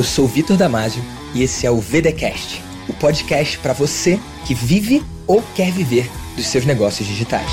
Eu sou Vitor Damasio e esse é o VDcast, o podcast para você que vive ou quer viver dos seus negócios digitais.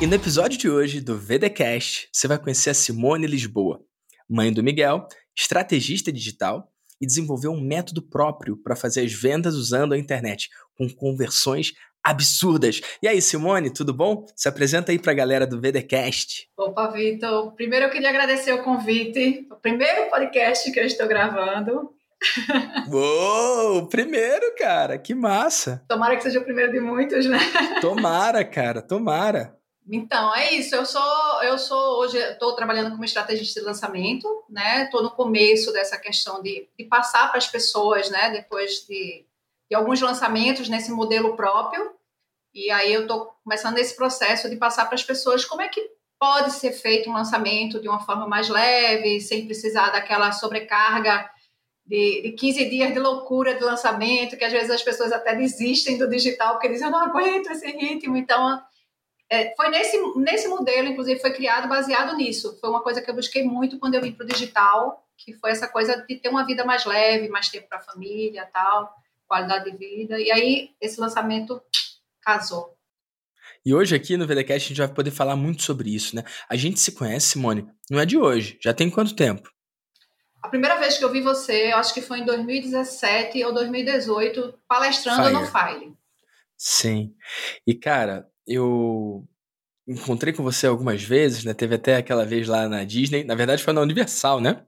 E no episódio de hoje do VDcast, você vai conhecer a Simone Lisboa, mãe do Miguel, estrategista digital e desenvolveu um método próprio para fazer as vendas usando a internet, com conversões absurdas. E aí, Simone, tudo bom? Se apresenta aí para a galera do VDcast. Opa, Vitor. Primeiro eu queria agradecer o convite, o primeiro podcast que eu estou gravando. Uou, primeiro, cara, que massa. Tomara que seja o primeiro de muitos, né? Tomara, cara, tomara. Então, é isso. Eu sou, eu sou hoje, estou trabalhando como estrategista de lançamento, né? Estou no começo dessa questão de, de passar para as pessoas, né? Depois de, de alguns lançamentos nesse modelo próprio. E aí eu estou começando esse processo de passar para as pessoas como é que pode ser feito um lançamento de uma forma mais leve, sem precisar daquela sobrecarga de, de 15 dias de loucura de lançamento, que às vezes as pessoas até desistem do digital porque dizem, eu não aguento esse ritmo. Então, é, foi nesse, nesse modelo, inclusive, foi criado baseado nisso. Foi uma coisa que eu busquei muito quando eu vim para o digital, que foi essa coisa de ter uma vida mais leve, mais tempo para a família tal, qualidade de vida. E aí, esse lançamento E hoje aqui no VDCast a gente vai poder falar muito sobre isso, né? A gente se conhece, Simone, não é de hoje. Já tem quanto tempo? A primeira vez que eu vi você, eu acho que foi em 2017 ou 2018, palestrando Fire. no File. Sim. E, cara, eu encontrei com você algumas vezes, né? Teve até aquela vez lá na Disney. Na verdade, foi na Universal, né?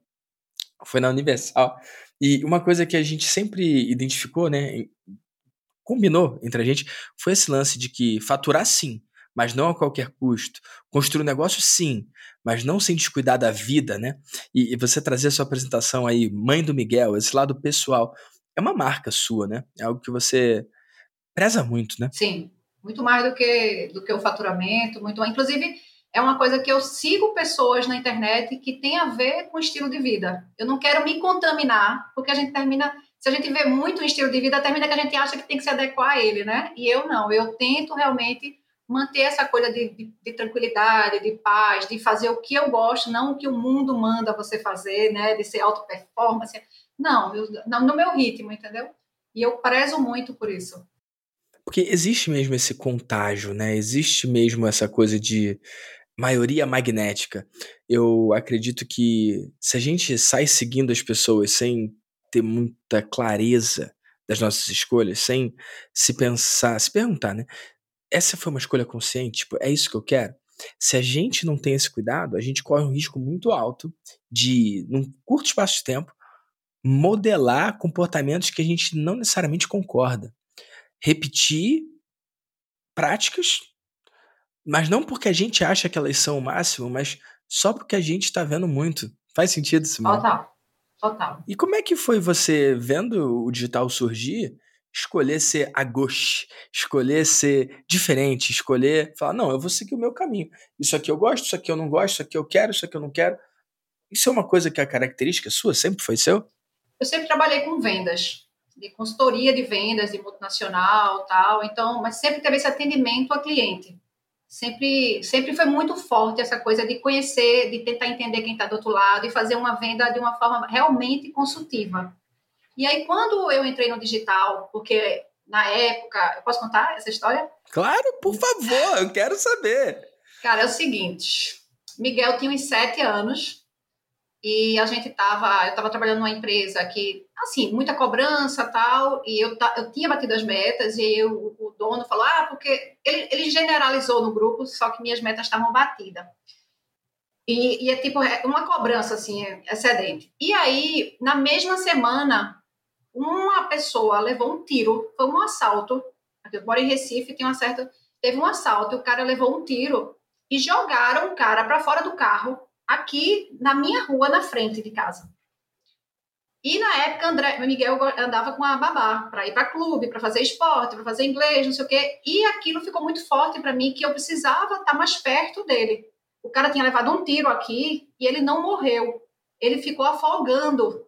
Foi na Universal. E uma coisa que a gente sempre identificou, né? Combinou entre a gente foi esse lance de que faturar sim, mas não a qualquer custo. Construir um negócio sim, mas não sem descuidar da vida, né? E, e você trazer a sua apresentação aí, mãe do Miguel, esse lado pessoal, é uma marca sua, né? É algo que você preza muito, né? Sim, muito mais do que, do que o faturamento, muito. Inclusive, é uma coisa que eu sigo pessoas na internet que tem a ver com estilo de vida. Eu não quero me contaminar, porque a gente termina se a gente vê muito um estilo de vida, termina que a gente acha que tem que se adequar a ele, né? E eu não, eu tento realmente manter essa coisa de, de, de, tranquilidade, de paz, de fazer o que eu gosto, não o que o mundo manda você fazer, né? De ser auto performance. Não, eu, no meu ritmo, entendeu? E eu prezo muito por isso. Porque existe mesmo esse contágio, né? Existe mesmo essa coisa de maioria magnética. Eu acredito que se a gente sai seguindo as pessoas sem ter muita clareza das nossas escolhas, sem se pensar, se perguntar, né? Essa foi uma escolha consciente? Tipo, é isso que eu quero? Se a gente não tem esse cuidado, a gente corre um risco muito alto de, num curto espaço de tempo, modelar comportamentos que a gente não necessariamente concorda. Repetir práticas, mas não porque a gente acha que elas são o máximo, mas só porque a gente está vendo muito. Faz sentido, Simone? Total. Total. E como é que foi você, vendo o digital surgir, escolher ser a gauche, escolher ser diferente, escolher falar, não, eu vou seguir o meu caminho. Isso aqui eu gosto, isso aqui eu não gosto, isso aqui eu quero, isso aqui eu não quero. Isso é uma coisa que é característica sua? Sempre foi seu? Eu sempre trabalhei com vendas, de consultoria de vendas, de multinacional tal, então, mas sempre teve esse atendimento ao cliente sempre, sempre foi muito forte essa coisa de conhecer, de tentar entender quem está do outro lado e fazer uma venda de uma forma realmente consultiva. E aí, quando eu entrei no digital, porque na época, eu posso contar essa história? Claro, por favor, eu quero saber. Cara, é o seguinte: Miguel tinha uns sete anos e a gente tava, eu tava trabalhando numa empresa que, assim, muita cobrança tal, e eu, eu tinha batido as metas, e eu, o dono falou, ah, porque ele, ele generalizou no grupo, só que minhas metas estavam batidas. E, e é tipo é uma cobrança, assim, excedente. E aí, na mesma semana, uma pessoa levou um tiro, foi um assalto, eu moro em Recife, tem uma certa, teve um assalto, o cara levou um tiro, e jogaram o cara para fora do carro, aqui na minha rua, na frente de casa. E na época, André, Miguel andava com a babá para ir para clube, para fazer esporte, para fazer inglês, não sei o quê. E aquilo ficou muito forte para mim que eu precisava estar mais perto dele. O cara tinha levado um tiro aqui e ele não morreu. Ele ficou afogando.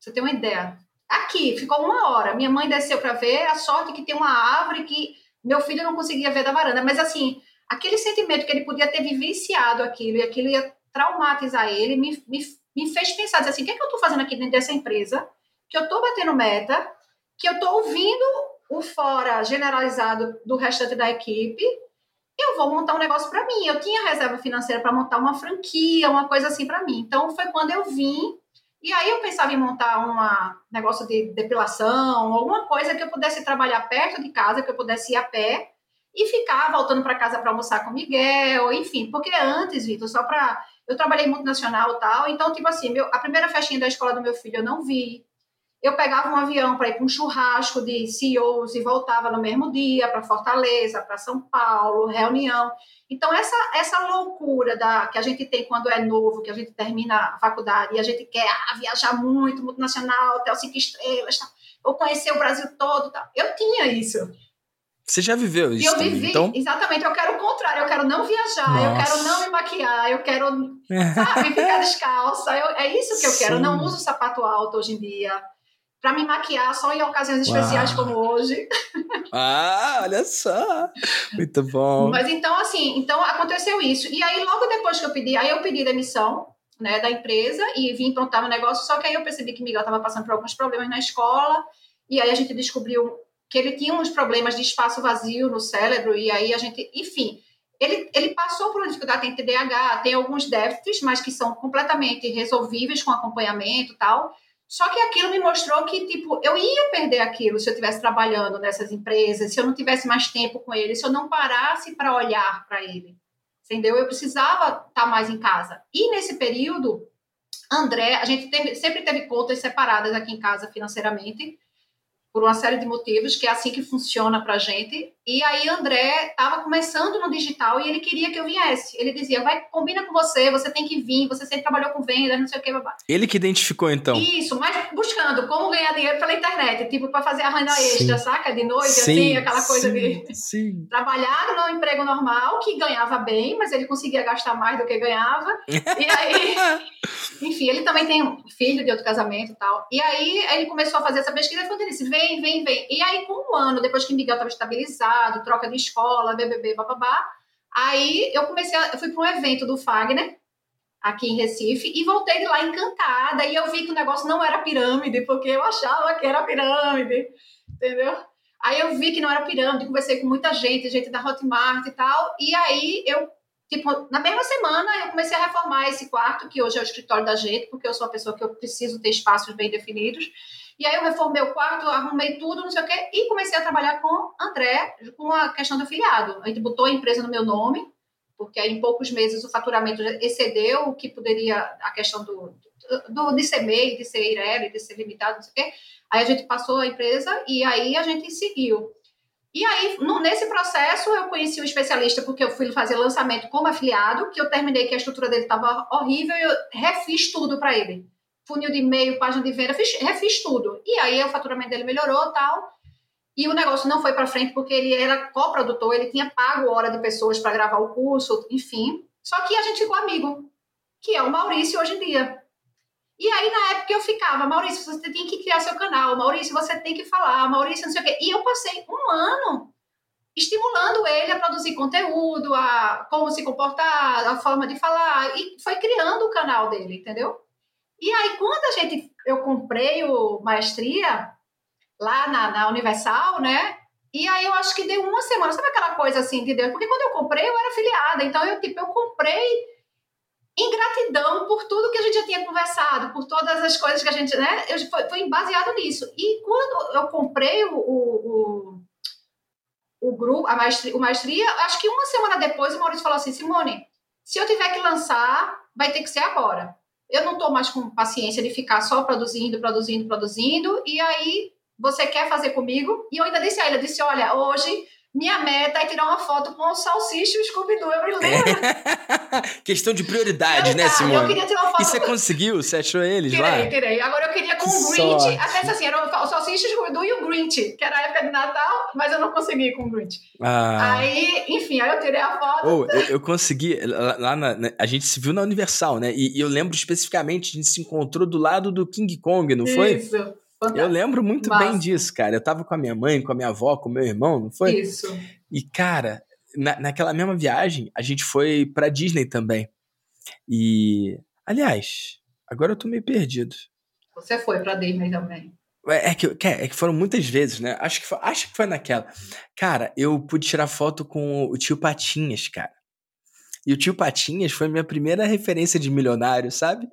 Você tem uma ideia? Aqui, ficou uma hora. Minha mãe desceu para ver. A sorte que tem uma árvore que meu filho não conseguia ver da varanda. Mas assim, aquele sentimento que ele podia ter vivenciado aquilo e aquilo ia traumatizar ele, me, me me fez pensar assim, o que é que eu estou fazendo aqui dentro dessa empresa? Que eu estou batendo meta, que eu estou ouvindo o fora generalizado do restante da equipe, eu vou montar um negócio para mim. Eu tinha reserva financeira para montar uma franquia, uma coisa assim para mim. Então foi quando eu vim e aí eu pensava em montar um negócio de depilação, alguma coisa que eu pudesse trabalhar perto de casa, que eu pudesse ir a pé e ficar voltando para casa para almoçar com o Miguel, enfim, porque antes, Vitor, só para eu trabalhei multinacional e tal, então tipo assim, meu, a primeira festinha da escola do meu filho eu não vi eu pegava um avião para ir para um churrasco de CEOs e voltava no mesmo dia para Fortaleza, para São Paulo, reunião. Então, essa, essa loucura da, que a gente tem quando é novo, que a gente termina a faculdade e a gente quer ah, viajar muito, multinacional, hotel cinco estrelas, tá? ou conhecer o Brasil todo. Tá? Eu tinha isso. Você já viveu isso? E eu vivi, então... exatamente. Eu quero o contrário, eu quero não viajar, Nossa. eu quero não me maquiar, eu quero, sabe, ficar descalça. Eu, é isso que eu quero. Eu não uso sapato alto hoje em dia para me maquiar só em ocasiões especiais Uau. como hoje. Ah, olha só. Muito bom. Mas então, assim, então aconteceu isso. E aí, logo depois que eu pedi, aí eu pedi demissão né, da empresa e vim implantar o negócio, só que aí eu percebi que Miguel estava passando por alguns problemas na escola, e aí a gente descobriu que ele tinha uns problemas de espaço vazio no cérebro, e aí a gente, enfim, ele, ele passou por uma dificuldade, tem TDAH, tem alguns déficits, mas que são completamente resolvíveis com acompanhamento e tal, só que aquilo me mostrou que, tipo, eu ia perder aquilo se eu estivesse trabalhando nessas empresas, se eu não tivesse mais tempo com ele, se eu não parasse para olhar para ele. Entendeu? Eu precisava estar tá mais em casa. E nesse período, André, a gente teve, sempre teve contas separadas aqui em casa financeiramente por uma série de motivos, que é assim que funciona pra gente. E aí André estava começando no digital e ele queria que eu viesse. Ele dizia, vai, combina com você, você tem que vir, você sempre trabalhou com vendas, não sei o que, babá. Ele que identificou, então? Isso, mas buscando como ganhar dinheiro pela internet, tipo, para fazer a renda extra, saca? De noite, sim, assim, aquela coisa sim, de sim. trabalhar no emprego normal, que ganhava bem, mas ele conseguia gastar mais do que ganhava. e aí, enfim, ele também tem um filho de outro casamento e tal. E aí ele começou a fazer essa pesquisa e falou, disse, vem, vem, vem, vem. E aí, com um ano, depois que Miguel estava estabilizado, troca de escola, BBB, bababá, aí eu comecei, a, eu fui para um evento do Fagner, aqui em Recife, e voltei de lá encantada, e eu vi que o negócio não era pirâmide, porque eu achava que era pirâmide, entendeu? Aí eu vi que não era pirâmide, conversei com muita gente, gente da Hotmart e tal, e aí eu, tipo, na mesma semana eu comecei a reformar esse quarto, que hoje é o escritório da gente, porque eu sou uma pessoa que eu preciso ter espaços bem definidos, e aí eu reformei o quarto, arrumei tudo, não sei o quê, e comecei a trabalhar com André, com a questão do afiliado. A gente botou a empresa no meu nome, porque aí em poucos meses o faturamento excedeu o que poderia, a questão do, do de ser MEI, de ser IREL, de ser limitado, não sei o quê. Aí a gente passou a empresa e aí a gente seguiu. E aí, no, nesse processo, eu conheci o especialista porque eu fui fazer lançamento como afiliado, que eu terminei que a estrutura dele estava horrível e eu refiz tudo para ele funil de e-mail, página de venda, fiz, refiz tudo. E aí o faturamento dele melhorou tal. E o negócio não foi para frente porque ele era coprodutor, ele tinha pago hora de pessoas para gravar o curso, enfim. Só que a gente ficou amigo, que é o Maurício hoje em dia. E aí, na época, eu ficava, Maurício, você tem que criar seu canal, Maurício, você tem que falar, Maurício, não sei o quê. E eu passei um ano estimulando ele a produzir conteúdo, a como se comportar, a forma de falar, e foi criando o canal dele, entendeu? E aí, quando a gente, eu comprei o Maestria lá na, na Universal, né? E aí eu acho que deu uma semana, sabe aquela coisa assim de Deus? Porque quando eu comprei, eu era afiliada, então eu tipo, eu comprei em gratidão por tudo que a gente já tinha conversado, por todas as coisas que a gente, né? Eu foi, foi baseado nisso. E quando eu comprei o, o, o, o grupo, a maestria, o maestria, acho que uma semana depois o Maurício falou assim, Simone, se eu tiver que lançar, vai ter que ser agora eu não estou mais com paciência de ficar só produzindo, produzindo, produzindo, e aí você quer fazer comigo? E eu ainda disse a ele, eu disse, olha, hoje minha meta é tirar uma foto com o Salsicha e o Scooby-Doo, eu me lembro. Questão de prioridade, né, Simone? Eu queria tirar uma foto... E você conseguiu? Você achou eles tirei, lá? Tirei, tirei. Agora eu queria com o Grinch, até assim, era o Salsicha, o Scooby-Doo e o Grinch, que era a época de Natal, mas eu não consegui com o Grinch. Ah. Aí, enfim, aí eu tirei a foto. Oh, eu, eu consegui, lá na, na, a gente se viu na Universal, né, e, e, eu lembro especificamente, a gente se encontrou do lado do King Kong, não foi? Isso. Fantástico. Eu lembro muito Massa. bem disso, cara. Eu tava com a minha mãe, com a minha avó, com o meu irmão, não foi? Isso. E, cara, na, naquela mesma viagem, a gente foi pra Disney também. E, aliás, Agora eu tô meio perdido. Você foi pra Disney também. É, é que, é que foram muitas vezes, né? Acho que, foi, acho que foi naquela. Cara, eu pude tirar foto com o tio Patinhas, cara. E o tio Patinhas foi minha primeira referência de milionário, sabe?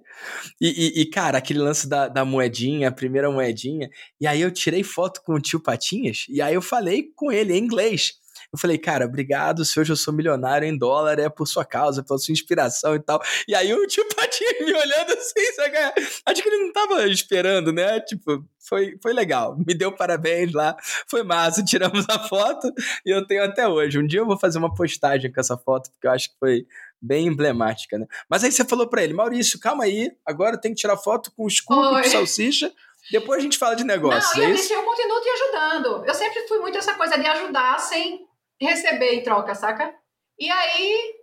E, e, e, cara, aquele lance da, da moedinha, a primeira moedinha. E aí eu tirei foto com o tio Patinhas e aí eu falei com ele em inglês. Eu falei, cara, obrigado, se hoje eu sou milionário em dólar, é por sua causa, pela sua inspiração e tal. E aí o tio Patinhas me olhando assim, sabe? Acho que ele não tava esperando, né? Tipo, foi, foi legal. Me deu parabéns lá, foi massa, tiramos a foto e eu tenho até hoje. Um dia eu vou fazer uma postagem com essa foto, porque eu acho que foi bem emblemática, né? Mas aí você falou para ele, Maurício, calma aí, agora eu tenho que tirar foto com o escudo de salsicha. Depois a gente fala de negócio. Não, é e eu, eu continuo te ajudando. Eu sempre fui muito essa coisa de ajudar sem receber em troca, saca? E aí,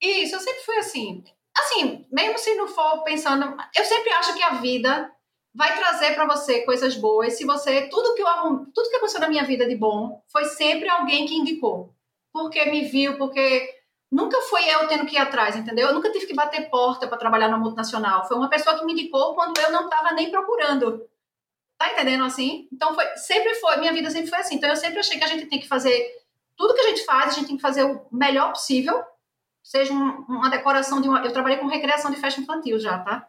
isso, eu sempre fui assim. Assim, mesmo se não for pensando, eu sempre acho que a vida vai trazer para você coisas boas. Se você, tudo que eu tudo que aconteceu na minha vida de bom, foi sempre alguém que indicou. Porque me viu, porque nunca foi eu tendo que ir atrás, entendeu? Eu nunca tive que bater porta para trabalhar na multinacional. Foi uma pessoa que me indicou quando eu não estava nem procurando. Tá entendendo assim? Então foi, sempre foi, minha vida sempre foi assim. Então eu sempre achei que a gente tem que fazer tudo que a gente faz, a gente tem que fazer o melhor possível. Seja uma decoração de uma. Eu trabalhei com recreação de festa infantil já, tá?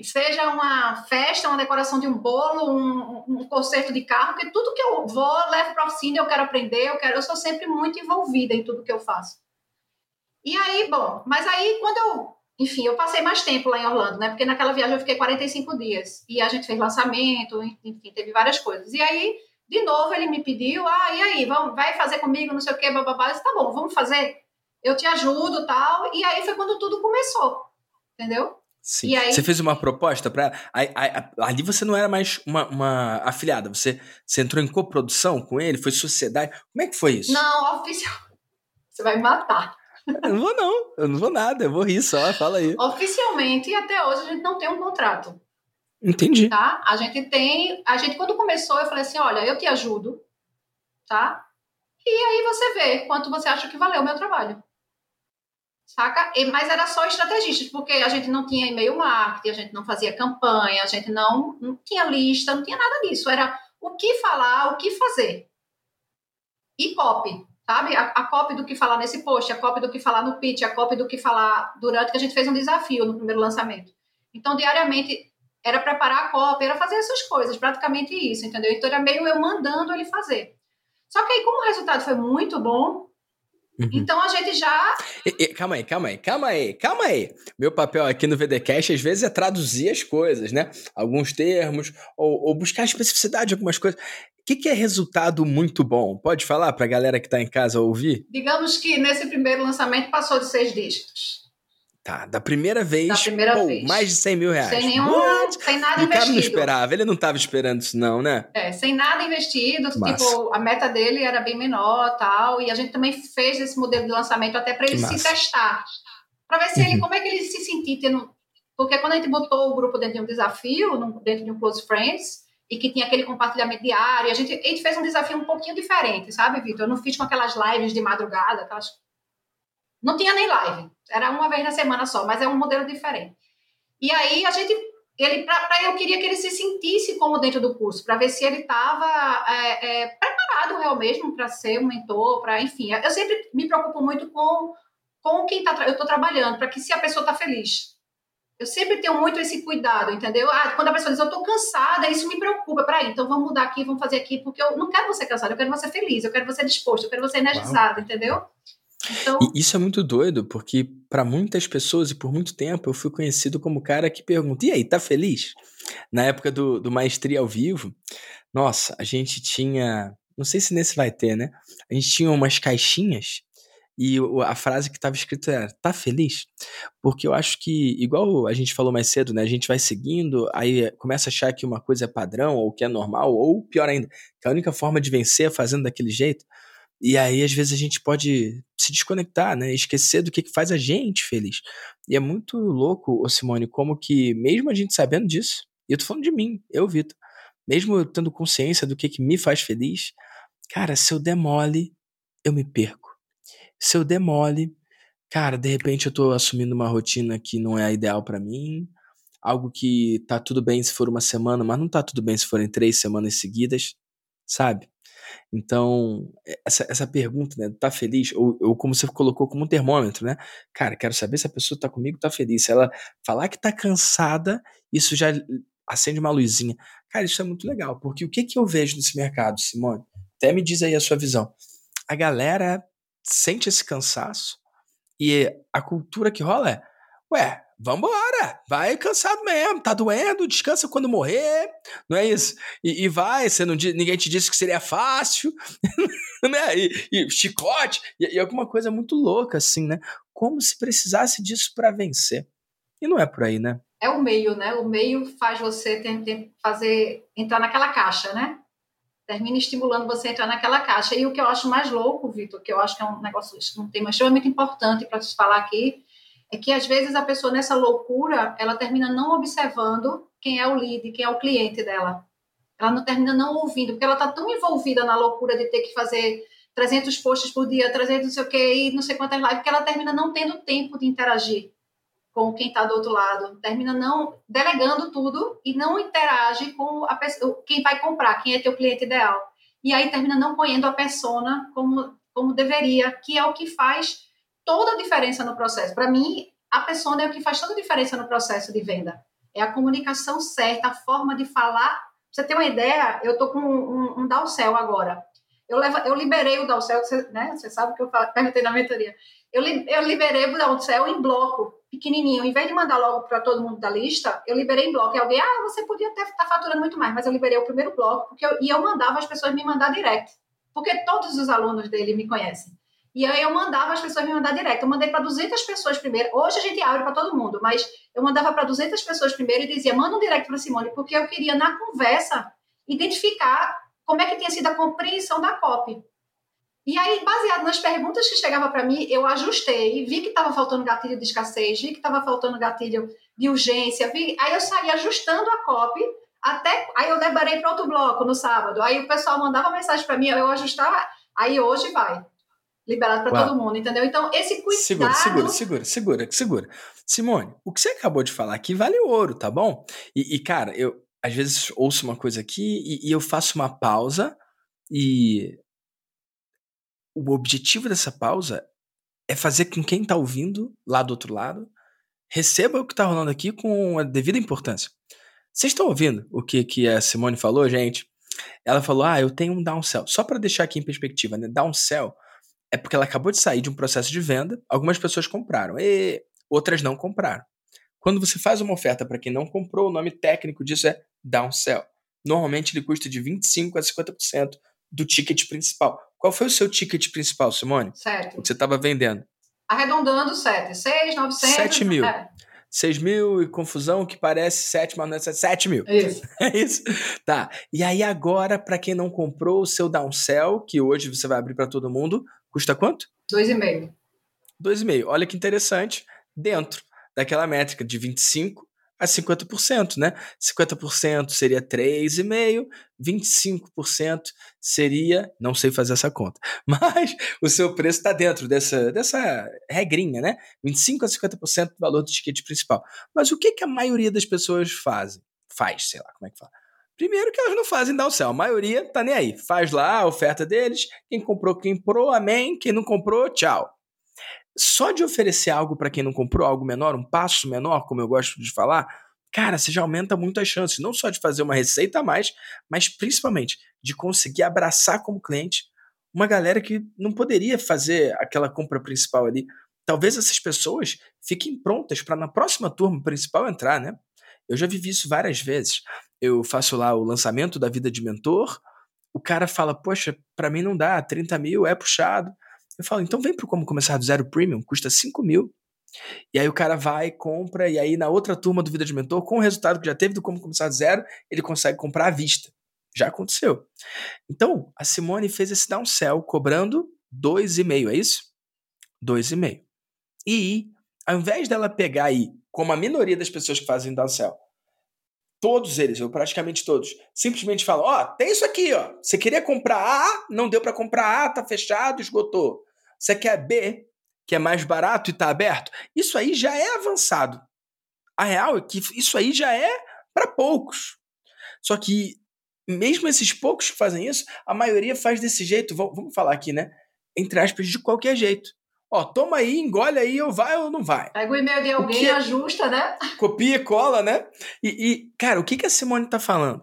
Seja uma festa, uma decoração de um bolo, um, um concerto de carro, porque tudo que eu vou, levo para a oficina, eu quero aprender, eu quero, eu sou sempre muito envolvida em tudo que eu faço. E aí, bom, mas aí quando eu, enfim, eu passei mais tempo lá em Orlando, né? Porque naquela viagem eu fiquei 45 dias e a gente fez lançamento, enfim, teve várias coisas. E aí de novo, ele me pediu, ah, e aí, vamos, vai fazer comigo, não sei o quê, bababá. Eu disse, tá bom, vamos fazer, eu te ajudo tal. E aí foi quando tudo começou, entendeu? Sim. Aí... Você fez uma proposta para Ali você não era mais uma, uma afiliada, você, você entrou em coprodução com ele, foi sociedade. Como é que foi isso? Não, oficial. Você vai me matar. Eu não vou, não. Eu não vou nada, eu vou rir só, fala aí. Oficialmente, até hoje, a gente não tem um contrato. Entendi. Tá? A gente tem. A gente, quando começou, eu falei assim: olha, eu te ajudo, tá? E aí você vê quanto você acha que valeu o meu trabalho. Saca? E, mas era só estrategistas, porque a gente não tinha e-mail marketing, a gente não fazia campanha, a gente não, não tinha lista, não tinha nada disso. Era o que falar, o que fazer. E copy, sabe? A, a copy do que falar nesse post, a copy do que falar no pitch, a copy do que falar durante que a gente fez um desafio no primeiro lançamento. Então, diariamente, era preparar a cópia, era fazer essas coisas, praticamente isso, entendeu? Então era meio eu mandando ele fazer. Só que aí, como o resultado foi muito bom, uhum. então a gente já. E, e, calma aí, calma aí, calma aí, calma aí. Meu papel aqui no VDCast às vezes é traduzir as coisas, né? Alguns termos, ou, ou buscar a especificidade de algumas coisas. O que, que, é resultado muito bom? Pode falar para a galera que está em casa ouvir? Digamos que nesse primeiro lançamento passou de seis dígitos. Tá, da primeira vez, da primeira pô, vez. mais de 100 mil reais. Sem nenhum, sem nada e investido. O cara não esperava, ele não estava esperando isso não, né? É, sem nada investido, Massa. tipo, a meta dele era bem menor tal, e a gente também fez esse modelo de lançamento até para ele se testar, para ver se uhum. ele, como é que ele se sentia tendo... Porque quando a gente botou o grupo dentro de um desafio, dentro de um Close Friends, e que tinha aquele compartilhamento diário, a gente, a gente fez um desafio um pouquinho diferente, sabe, Vitor? Eu não fiz com aquelas lives de madrugada, aquelas não tinha nem live, era uma vez na semana só, mas é um modelo diferente. E aí a gente, ele, para eu queria que ele se sentisse como dentro do curso, para ver se ele estava é, é, preparado real mesmo para ser um mentor, para enfim. Eu sempre me preocupo muito com com quem tá, eu estou trabalhando, para que se a pessoa está feliz. Eu sempre tenho muito esse cuidado, entendeu? Ah, quando a pessoa diz, eu estou cansada, isso me preocupa. Peraí, então vamos mudar aqui, vamos fazer aqui, porque eu não quero você cansado, eu quero você feliz, eu quero você disposto, eu quero você energizado, Uau. entendeu? Então... E isso é muito doido, porque para muitas pessoas e por muito tempo eu fui conhecido como cara que pergunta: e aí, tá feliz? Na época do, do Maestria ao Vivo, nossa, a gente tinha. Não sei se nesse vai ter, né? A gente tinha umas caixinhas e a frase que estava escrita era: tá feliz? Porque eu acho que, igual a gente falou mais cedo, né? A gente vai seguindo, aí começa a achar que uma coisa é padrão, ou que é normal, ou pior ainda, que a única forma de vencer é fazendo daquele jeito. E aí, às vezes, a gente pode se desconectar, né? Esquecer do que, que faz a gente feliz. E é muito louco, ô Simone, como que, mesmo a gente sabendo disso, e eu tô falando de mim, eu, Vitor, mesmo eu tendo consciência do que, que me faz feliz, cara, se eu demole, eu me perco. Se eu demole, cara, de repente eu tô assumindo uma rotina que não é ideal para mim, algo que tá tudo bem se for uma semana, mas não tá tudo bem se forem três semanas seguidas, sabe? Então, essa, essa pergunta, né, tá feliz? Ou, ou como você colocou como um termômetro, né? Cara, quero saber se a pessoa tá comigo, tá feliz. Se ela falar que tá cansada, isso já acende uma luzinha. Cara, isso é muito legal, porque o que, que eu vejo nesse mercado, Simone? Até me diz aí a sua visão. A galera sente esse cansaço e a cultura que rola é, ué, vambora, vai cansado mesmo, tá doendo, descansa quando morrer, não é isso? E, e vai, você não, ninguém te disse que seria fácil, né? E, e chicote, e, e, alguma coisa muito louca, assim, né? Como se precisasse disso para vencer. E não é por aí, né? É o meio, né? O meio faz você ter, fazer entrar naquela caixa, né? Termina estimulando você a entrar naquela caixa. E o que eu acho mais louco, Vitor, que eu acho que é um negócio, um tema extremamente importante para te falar aqui, é que às vezes a pessoa nessa loucura, ela termina não observando quem é o lead, quem é o cliente dela. Ela não termina não ouvindo, porque ela está tão envolvida na loucura de ter que fazer 300 posts por dia, 300 não sei o quê, e não sei quantas lives, que ela termina não tendo tempo de interagir com quem está do outro lado, termina não delegando tudo e não interage com a pessoa, quem vai comprar, quem é teu cliente ideal. E aí termina não conhecendo a persona como, como deveria, que é o que faz toda a diferença no processo. Para mim, a persona é o que faz toda a diferença no processo de venda. É a comunicação certa, a forma de falar. Pra você ter uma ideia, eu tô com um, um, um agora. Eu, levo, eu liberei o Dalcel, você, né? Você sabe que eu perguntei na mentoria. Eu, eu liberei o Dalcel em bloco, pequenininho. Em vez de mandar logo para todo mundo da lista, eu liberei em bloco. E alguém, ah, você podia estar tá faturando muito mais, mas eu liberei o primeiro bloco porque eu, e eu mandava as pessoas me mandar direct. Porque todos os alunos dele me conhecem. E aí eu mandava as pessoas me mandar direto. Eu mandei para 200 pessoas primeiro. Hoje a gente abre para todo mundo, mas eu mandava para 200 pessoas primeiro e dizia: manda um direct para Simone, porque eu queria, na conversa, identificar como é que tinha sido a compreensão da copy. E aí, baseado nas perguntas que chegavam para mim, eu ajustei, vi que estava faltando gatilho de escassez, vi que estava faltando gatilho de urgência, vi, aí eu saí ajustando a copy até aí eu liberei para outro bloco no sábado. Aí o pessoal mandava mensagem para mim, eu ajustava, aí hoje vai liberado para todo mundo, entendeu? Então, esse cuidado. Segura, segura, segura, segura, segura. Simone, o que você acabou de falar aqui vale ouro, tá bom? E, e cara, eu às vezes ouço uma coisa aqui e, e eu faço uma pausa e o objetivo dessa pausa é fazer com quem tá ouvindo lá do outro lado receba o que tá rolando aqui com a devida importância. Vocês estão ouvindo o que, que a Simone falou, gente? Ela falou: Ah, eu tenho um downsell. Só para deixar aqui em perspectiva, né? Downsell é porque ela acabou de sair de um processo de venda, algumas pessoas compraram, e outras não compraram. Quando você faz uma oferta para quem não comprou, o nome técnico disso é downsell. Normalmente ele custa de 25% a 50% do ticket principal. Qual foi o seu ticket principal, Simone? Certo. O que você estava vendendo? Arredondando, 7. 6, 900. 7 mil. É. 6 mil e confusão que parece 7, mas não é 7 mil. É isso. É isso? Tá. E aí agora, para quem não comprou o seu downsell, que hoje você vai abrir para todo mundo, Custa quanto? 2,5. 2,5. Olha que interessante. Dentro daquela métrica de 25 a 50%, né? 50% seria 3,5, 25% seria, não sei fazer essa conta, mas o seu preço está dentro dessa, dessa regrinha, né? 25 a 50% do valor do ticket principal. Mas o que, que a maioria das pessoas fazem? Faz, sei lá, como é que fala? Primeiro que elas não fazem céu, A maioria tá nem aí. Faz lá a oferta deles. Quem comprou, quem comprou, amém. Quem não comprou, tchau. Só de oferecer algo para quem não comprou, algo menor, um passo menor, como eu gosto de falar, cara, você já aumenta muito as chances, não só de fazer uma receita a mais, mas principalmente de conseguir abraçar como cliente uma galera que não poderia fazer aquela compra principal ali. Talvez essas pessoas fiquem prontas para na próxima turma principal entrar, né? Eu já vivi isso várias vezes eu faço lá o lançamento da vida de mentor, o cara fala, poxa, para mim não dá, 30 mil é puxado. Eu falo, então vem pro Como Começar do Zero Premium, custa 5 mil. E aí o cara vai, compra, e aí na outra turma do Vida de Mentor, com o resultado que já teve do Como Começar do Zero, ele consegue comprar à vista. Já aconteceu. Então, a Simone fez esse downsell cobrando 2,5, é isso? 2,5. E ao invés dela pegar aí, como a minoria das pessoas que fazem downsell, Todos eles, ou praticamente todos, simplesmente falam: Ó, oh, tem isso aqui, ó. Você queria comprar A, não deu para comprar A, tá fechado, esgotou. Você quer B, que é mais barato e está aberto, isso aí já é avançado. A real é que isso aí já é para poucos. Só que, mesmo esses poucos que fazem isso, a maioria faz desse jeito, vamos falar aqui, né? Entre aspas, de qualquer jeito. Ó, toma aí, engole aí, ou vai ou não vai. Pega o e-mail de alguém, e ajusta, né? Copia e cola, né? E, e, cara, o que, que a Simone tá falando?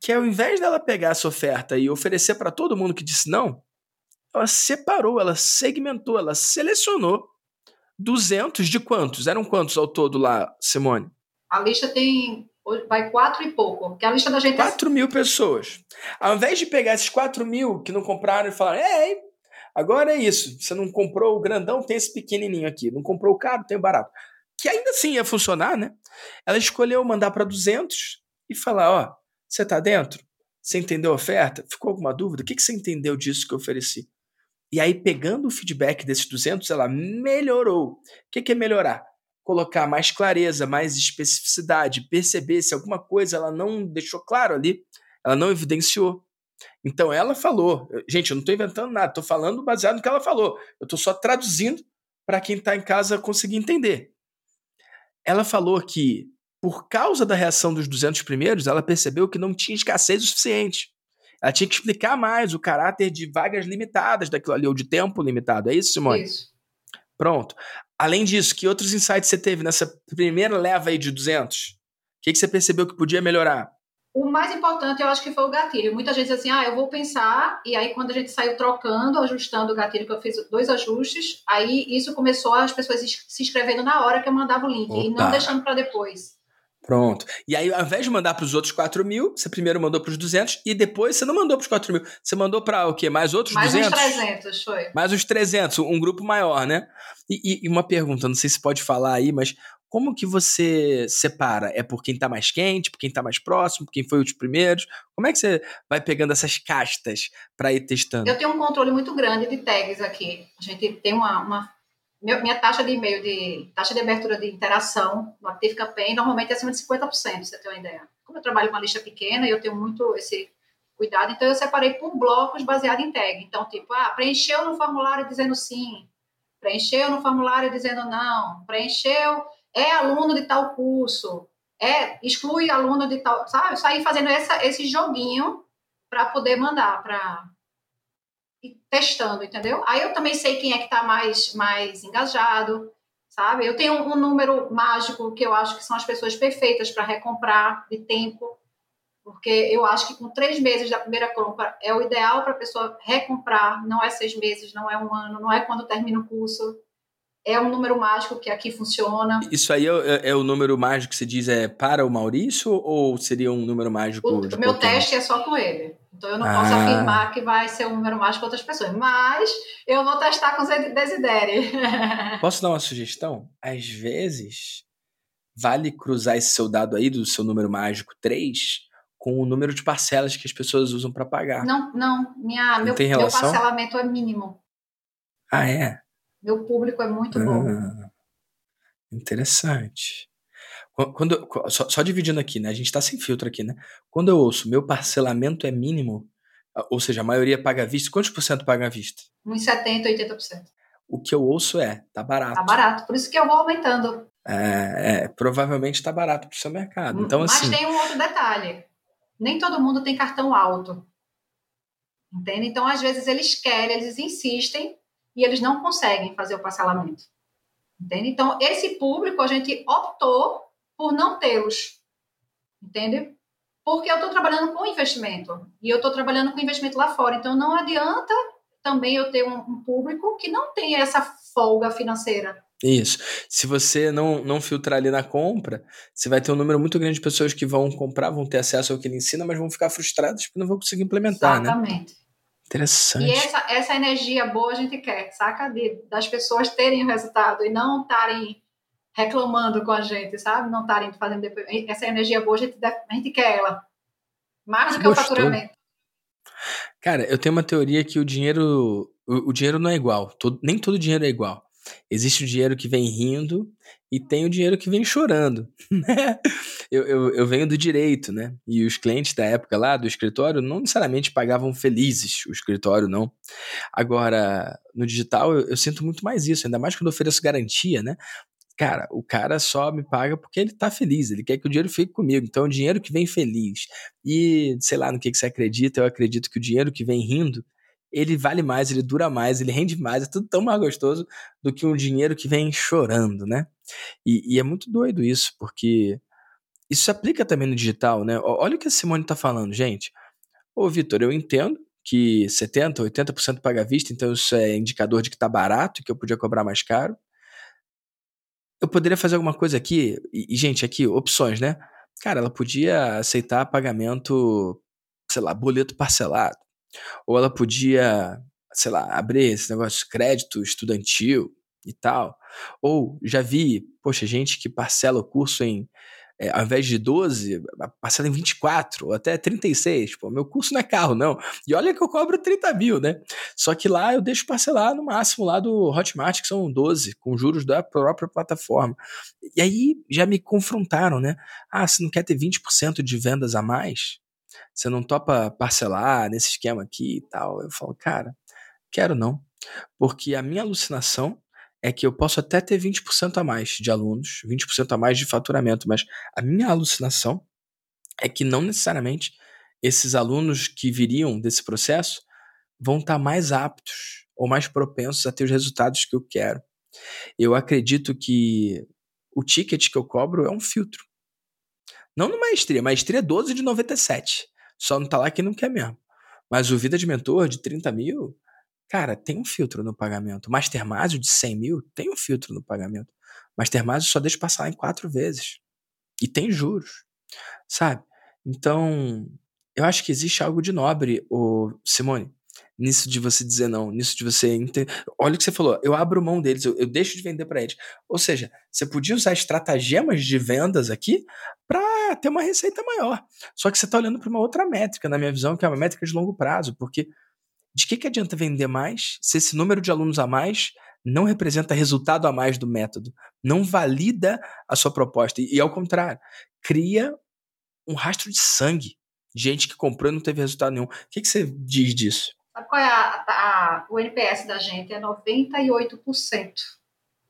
Que ao invés dela pegar essa oferta e oferecer para todo mundo que disse não, ela separou, ela segmentou, ela selecionou 200 de quantos? Eram quantos ao todo lá, Simone? A lista tem. Vai quatro e pouco. Porque a lista da gente 4 é... mil pessoas. Ao invés de pegar esses 4 mil que não compraram e falar, ei, agora é isso. Você não comprou o grandão, tem esse pequenininho aqui. Não comprou o caro, tem o barato. Que ainda assim ia funcionar, né? Ela escolheu mandar para 200 e falar: ó, você tá dentro? Você entendeu a oferta? Ficou alguma dúvida? O que, que você entendeu disso que eu ofereci? E aí, pegando o feedback desses 200, ela melhorou. O que é melhorar? Colocar mais clareza, mais especificidade, perceber se alguma coisa ela não deixou claro ali, ela não evidenciou. Então ela falou, gente, eu não estou inventando nada, estou falando baseado no que ela falou. Eu estou só traduzindo para quem está em casa conseguir entender. Ela falou que, por causa da reação dos 200 primeiros, ela percebeu que não tinha escassez o suficiente. Ela tinha que explicar mais o caráter de vagas limitadas daquilo ali, ou de tempo limitado. É isso, Simone? Isso. Pronto. Além disso, que outros insights você teve nessa primeira leva aí de 200? O que, que você percebeu que podia melhorar? O mais importante, eu acho que foi o gatilho. Muita gente diz assim, ah, eu vou pensar, e aí quando a gente saiu trocando, ajustando o gatilho, que eu fiz dois ajustes, aí isso começou as pessoas se inscrevendo na hora que eu mandava o link, Opa. e não deixando para depois. Pronto. E aí, ao invés de mandar para os outros 4 mil, você primeiro mandou para os 200 e depois você não mandou para os 4 mil. Você mandou para o quê? Mais outros Mais 200? Mais uns 300, foi. Mais uns 300, um grupo maior, né? E, e, uma pergunta, não sei se pode falar aí, mas como que você separa? É por quem está mais quente, por quem está mais próximo, por quem foi os primeiros? Como é que você vai pegando essas castas para ir testando? Eu tenho um controle muito grande de tags aqui. A gente tem uma, uma minha taxa de e-mail, de taxa de abertura de interação no Active Campaign normalmente é acima de 50%, você tem uma ideia. Como eu trabalho com uma lista pequena e eu tenho muito esse cuidado, então eu separei por blocos baseado em tag. Então, tipo, ah, preencheu no formulário dizendo sim, preencheu no formulário dizendo não, preencheu, é aluno de tal curso, é exclui aluno de tal, sabe? Sair fazendo essa, esse joguinho para poder mandar para testando, entendeu? Aí eu também sei quem é que está mais, mais engajado, sabe? Eu tenho um, um, número mágico que eu acho que são as pessoas perfeitas para recomprar de tempo, porque eu acho que com três meses da primeira compra é o ideal para a pessoa recomprar, não é seis meses, não é um ano, não é quando termina o curso. É um número mágico que aqui funciona. Isso aí é, é, é o número mágico que se diz é para o Maurício ou seria um número mágico? O, o meu teste é só com ele. Então eu não ah. posso afirmar que vai ser um número mágico para outras pessoas, mas eu vou testar com o Desidere. Posso dar uma sugestão? Às vezes vale cruzar esse seu dado aí do seu número mágico 3 com o número de parcelas que as pessoas usam para pagar. Não, não, minha não meu, meu parcelamento é mínimo. Ah, é? Meu público é muito ah, bom. Interessante. Quando, só, só, dividindo aqui, né? A gente tá sem filtro aqui, né? Quando eu ouço meu parcelamento é mínimo, ou seja, a maioria paga à vista, quantos por cento paga à vista? Uns 70%, 80%. O que eu ouço é, tá barato. Tá barato, por isso que eu vou aumentando. É, é provavelmente tá barato pro seu mercado. Então, Mas assim, tem um outro detalhe. Nem todo mundo tem cartão alto. Entende? Então, às vezes, eles querem, eles insistem e eles não conseguem fazer o parcelamento. Entende? Então, esse público a gente optou por não tê-los. Entende? Porque eu estou trabalhando com investimento. E eu estou trabalhando com investimento lá fora. Então, não adianta também eu ter um, um público que não tem essa folga financeira. Isso. Se você não, não filtrar ali na compra, você vai ter um número muito grande de pessoas que vão comprar, vão ter acesso ao que ele ensina, mas vão ficar frustradas porque não vão conseguir implementar, né? Exatamente. Interessante. E essa, essa energia boa a gente quer, saca? De, das pessoas terem o resultado e não estarem reclamando com a gente, sabe? Não estarem fazendo depois. Essa energia boa, a gente, a gente quer ela. Mais do que Gostou. o faturamento. Cara, eu tenho uma teoria que o dinheiro. O, o dinheiro não é igual. Todo, nem todo dinheiro é igual. Existe o dinheiro que vem rindo e tem o dinheiro que vem chorando. Né? eu, eu, eu, venho do direito, né? E os clientes da época lá do escritório não necessariamente pagavam felizes o escritório, não. Agora, no digital, eu, eu sinto muito mais isso, ainda mais quando eu ofereço garantia, né? Cara, o cara só me paga porque ele tá feliz, ele quer que o dinheiro fique comigo. Então, o dinheiro que vem feliz e, sei lá, no que, que você acredita, eu acredito que o dinheiro que vem rindo, ele vale mais, ele dura mais, ele rende mais, é tudo tão mais gostoso do que um dinheiro que vem chorando, né? E, e é muito doido isso, porque isso se aplica também no digital, né? Olha o que a Simone tá falando, gente. Ô, Vitor, eu entendo que 70%, 80% paga à vista, então isso é indicador de que tá barato e que eu podia cobrar mais caro. Eu poderia fazer alguma coisa aqui, e, e gente, aqui, opções, né? Cara, ela podia aceitar pagamento, sei lá, boleto parcelado. Ou ela podia, sei lá, abrir esse negócio de crédito estudantil e tal. Ou já vi, poxa, gente que parcela o curso em, é, ao invés de 12, parcela em 24 ou até 36. Pô, meu curso não é carro, não. E olha que eu cobro 30 mil, né? Só que lá eu deixo parcelar no máximo lá do Hotmart, que são 12, com juros da própria plataforma. E aí já me confrontaram, né? Ah, você não quer ter 20% de vendas a mais? Você não topa parcelar nesse esquema aqui e tal? Eu falo, cara, quero não. Porque a minha alucinação é que eu posso até ter 20% a mais de alunos, 20% a mais de faturamento, mas a minha alucinação é que não necessariamente esses alunos que viriam desse processo vão estar mais aptos ou mais propensos a ter os resultados que eu quero. Eu acredito que o ticket que eu cobro é um filtro. Não no maestria, maestria é 12 de 97. Só não tá lá quem não quer mesmo. Mas o Vida de Mentor de 30 mil, Cara, tem um filtro no pagamento. Mastermásio de 100 mil tem um filtro no pagamento. Mastermásio só deixa passar em quatro vezes. E tem juros, sabe? Então, eu acho que existe algo de nobre, o Simone, nisso de você dizer não, nisso de você. Inter... Olha o que você falou, eu abro mão deles, eu, eu deixo de vender para eles. Ou seja, você podia usar estratagemas de vendas aqui para ter uma receita maior. Só que você está olhando para uma outra métrica, na minha visão, que é uma métrica de longo prazo, porque de que, que adianta vender mais se esse número de alunos a mais não representa resultado a mais do método, não valida a sua proposta. E, e ao contrário, cria um rastro de sangue gente que comprou e não teve resultado nenhum. O que, que você diz disso? Sabe qual é a, a, o NPS da gente? É 98%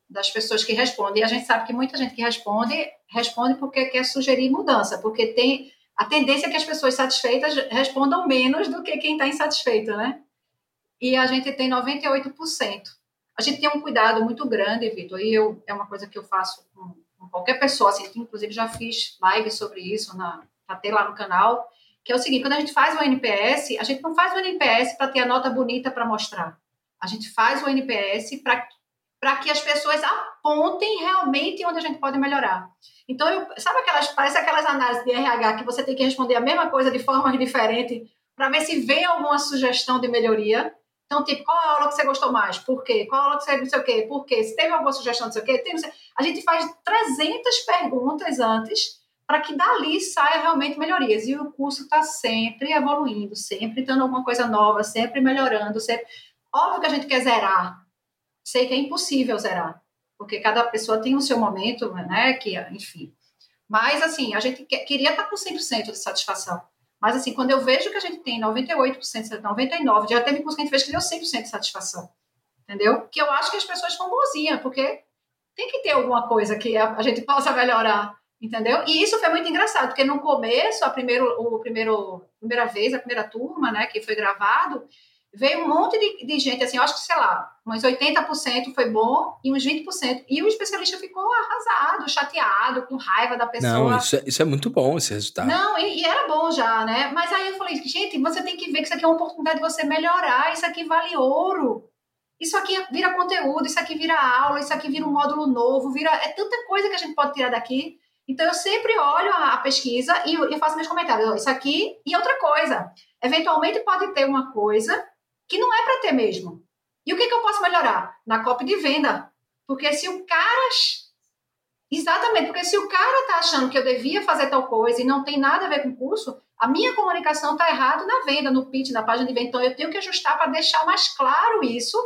das pessoas que respondem. E a gente sabe que muita gente que responde, responde porque quer sugerir mudança, porque tem a tendência é que as pessoas satisfeitas respondam menos do que quem está insatisfeito, né? E a gente tem 98%. A gente tem um cuidado muito grande, Vitor, e eu, é uma coisa que eu faço com, com qualquer pessoa, assim, inclusive já fiz live sobre isso, na, até lá no canal, que é o seguinte, quando a gente faz o NPS, a gente não faz o NPS para ter a nota bonita para mostrar. A gente faz o NPS para que as pessoas apontem realmente onde a gente pode melhorar. Então, eu, sabe aquelas, parece aquelas análises de RH que você tem que responder a mesma coisa de forma diferente para ver se vem alguma sugestão de melhoria. Então, tipo, qual é a aula que você gostou mais? Por quê? Qual a aula que você não sei o quê? Por quê? Se teve alguma sugestão, não sei o quê? Tem, a gente faz 300 perguntas antes para que dali saia realmente melhorias. E o curso está sempre evoluindo, sempre dando alguma coisa nova, sempre melhorando. Sempre... Óbvio que a gente quer zerar. Sei que é impossível zerar, porque cada pessoa tem o seu momento, né? Que, enfim. Mas, assim, a gente queria estar tá com 100% de satisfação. Mas, assim, quando eu vejo que a gente tem 98%, 99%, já teve curso que a gente fez que deu 100% de satisfação. Entendeu? Que eu acho que as pessoas estão boazinhas, porque tem que ter alguma coisa que a, gente possa melhorar. Entendeu? E isso foi muito engraçado, porque no começo, a primeiro, o primeiro, primeira vez, a primeira turma, né, que foi gravado, veio um monte de, de, gente, assim, eu acho que, sei lá, uns 80% foi bom e uns 20%. E o especialista ficou arrasado, chateado, com raiva da pessoa. Não, isso é, isso é muito bom, esse resultado. Não, e, e, era bom já, né? Mas aí eu falei, gente, você tem que ver que isso aqui é uma oportunidade de você melhorar, isso aqui vale ouro. Isso aqui vira conteúdo, isso aqui vira aula, isso aqui vira um módulo novo, vira. É tanta coisa que a gente pode tirar daqui. Então eu sempre olho a, a pesquisa e eu faço meus comentários. Isso aqui e outra coisa. Eventualmente pode ter uma coisa que não é para ter mesmo. E o que, que eu posso melhorar? Na copy de venda. Porque se o cara. Exatamente, porque se o cara está achando que eu devia fazer tal coisa e não tem nada a ver com o curso, a minha comunicação está errada na venda, no pitch, na página de venda. Então eu tenho que ajustar para deixar mais claro isso,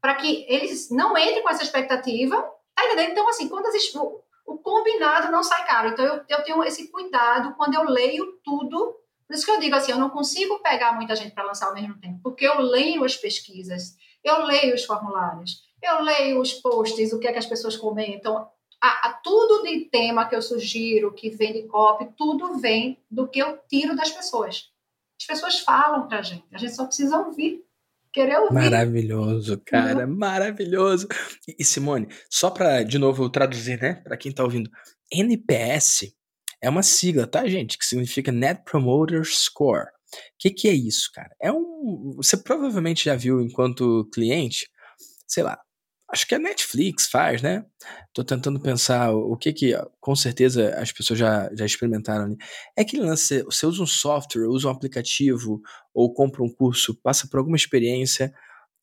para que eles não entrem com essa expectativa. Tá entendendo? Então, assim, quando existe, o, o combinado não sai caro. Então, eu, eu tenho esse cuidado quando eu leio tudo. Por isso que eu digo assim, eu não consigo pegar muita gente para lançar ao mesmo tempo, porque eu leio as pesquisas, eu leio os formulários, eu leio os posts, o que é que as pessoas comentam. A, a, tudo de tema que eu sugiro, que vem de copy, tudo vem do que eu tiro das pessoas. As pessoas falam para a gente, a gente só precisa ouvir querer ouvir. Maravilhoso, cara, uhum. maravilhoso. E, Simone, só para de novo traduzir, né, para quem tá ouvindo, NPS é uma sigla, tá, gente, que significa Net Promoter Score. O que, que é isso, cara? É um. Você provavelmente já viu enquanto cliente, sei lá, Acho que a Netflix faz, né? Tô tentando pensar o que que, com certeza, as pessoas já, já experimentaram ali. É que lance, você usa um software, usa um aplicativo, ou compra um curso, passa por alguma experiência,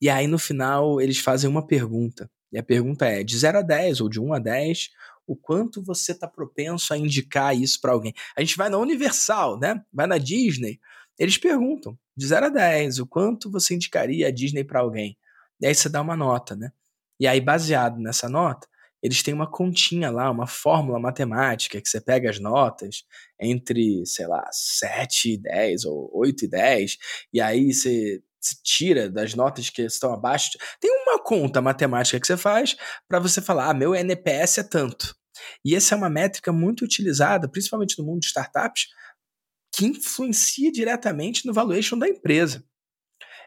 e aí no final eles fazem uma pergunta. E a pergunta é: de 0 a 10 ou de 1 a 10, o quanto você está propenso a indicar isso para alguém? A gente vai na Universal, né? Vai na Disney, eles perguntam, de 0 a 10, o quanto você indicaria a Disney para alguém? E aí você dá uma nota, né? E aí, baseado nessa nota, eles têm uma continha lá, uma fórmula matemática que você pega as notas entre, sei lá, 7 e 10 ou 8 e 10, e aí você tira das notas que estão abaixo. Tem uma conta matemática que você faz para você falar, ah, meu NPS é tanto. E essa é uma métrica muito utilizada, principalmente no mundo de startups, que influencia diretamente no valuation da empresa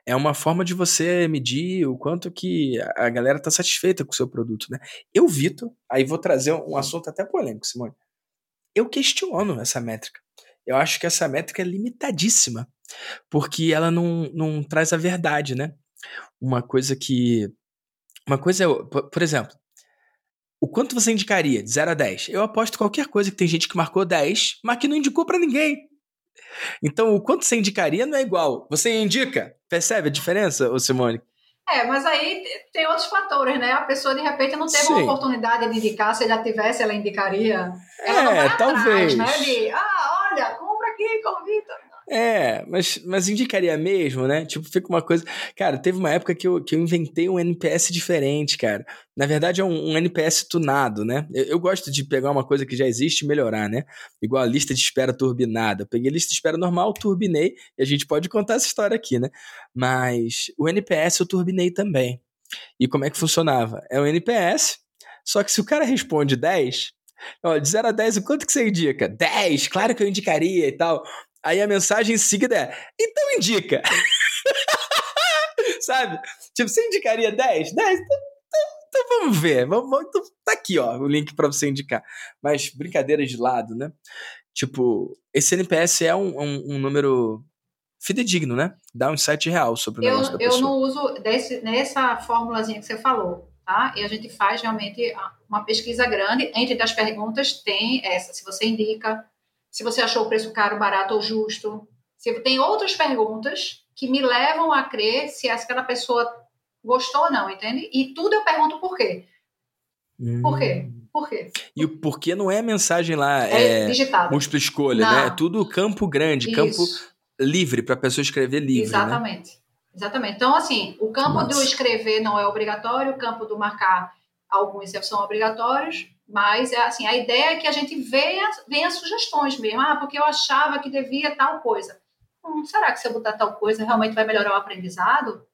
é uma forma de você medir o quanto que a galera está satisfeita com o seu produto, né? Eu, Vitor, aí vou trazer um assunto até polêmico, Simone. Eu questiono essa métrica. Eu acho que essa métrica é limitadíssima, porque ela não, não traz a verdade, né? Uma coisa que. Uma coisa é. Por exemplo, o quanto você indicaria de 0 a 10? Eu aposto qualquer coisa que tem gente que marcou 10, mas que não indicou para ninguém. Então, o quanto você indicaria não é igual. Você indica. Percebe a diferença, ô Simone? É, mas aí tem outros fatores, né? A pessoa de repente não teve Sim. uma oportunidade de indicar, se já tivesse, ela indicaria. Ela é, talvez. Atrás, né? De, ah, olha, compra aqui, convida. É, mas, mas indicaria mesmo, né? Tipo, fica uma coisa. Cara, teve uma época que eu, que eu inventei um NPS diferente, cara. Na verdade, é um, um NPS tunado, né? Eu, eu, gosto de pegar uma coisa que já existe e melhorar, né? Igual a lista de espera turbinada. Eu peguei a lista de espera normal, turbinei, e a gente pode contar essa história aqui, né? Mas o NPS eu turbinei também. E como é que funcionava? É um NPS, só que se o cara responde 10, Ó, de 0 a 10, o quanto que você indica? 10, claro que eu indicaria e tal. Aí a mensagem em seguida é: então indica. Sabe? Tipo, você indicaria 10? 10? Então, então, então vamos ver. Vamos, então, tá aqui, ó, o link para você indicar. Mas brincadeiras de lado, né? Tipo, esse NPS é um, um, um número fidedigno, né? Dá um insight real sobre o eu, negócio da pessoa. Eu não uso desse, nessa formulazinha que você falou, tá? E a gente faz realmente uma pesquisa grande. Entre as perguntas tem essa, se você indica se você achou o preço caro, barato ou justo. Se tem outras perguntas que me levam a crer se aquela pessoa gostou ou não, entende? E tudo eu pergunto por quê. Hum. Por quê? Hum. Por quê? E o porquê não é mensagem lá, é, é digitado. múltipla escolha, não. né? É tudo campo grande, Isso. campo livre para a pessoa escrever livre. Né? Exatamente. Né? Exatamente. Então, assim, o campo Nossa. do escrever não é obrigatório, o campo do marcar alguns são obrigatórios, mas, é assim, a ideia é que a gente venha, venha sugestões mesmo. Ah, porque eu achava que devia tal coisa. Hum, será que se eu botar tal coisa realmente vai melhorar o aprendizado?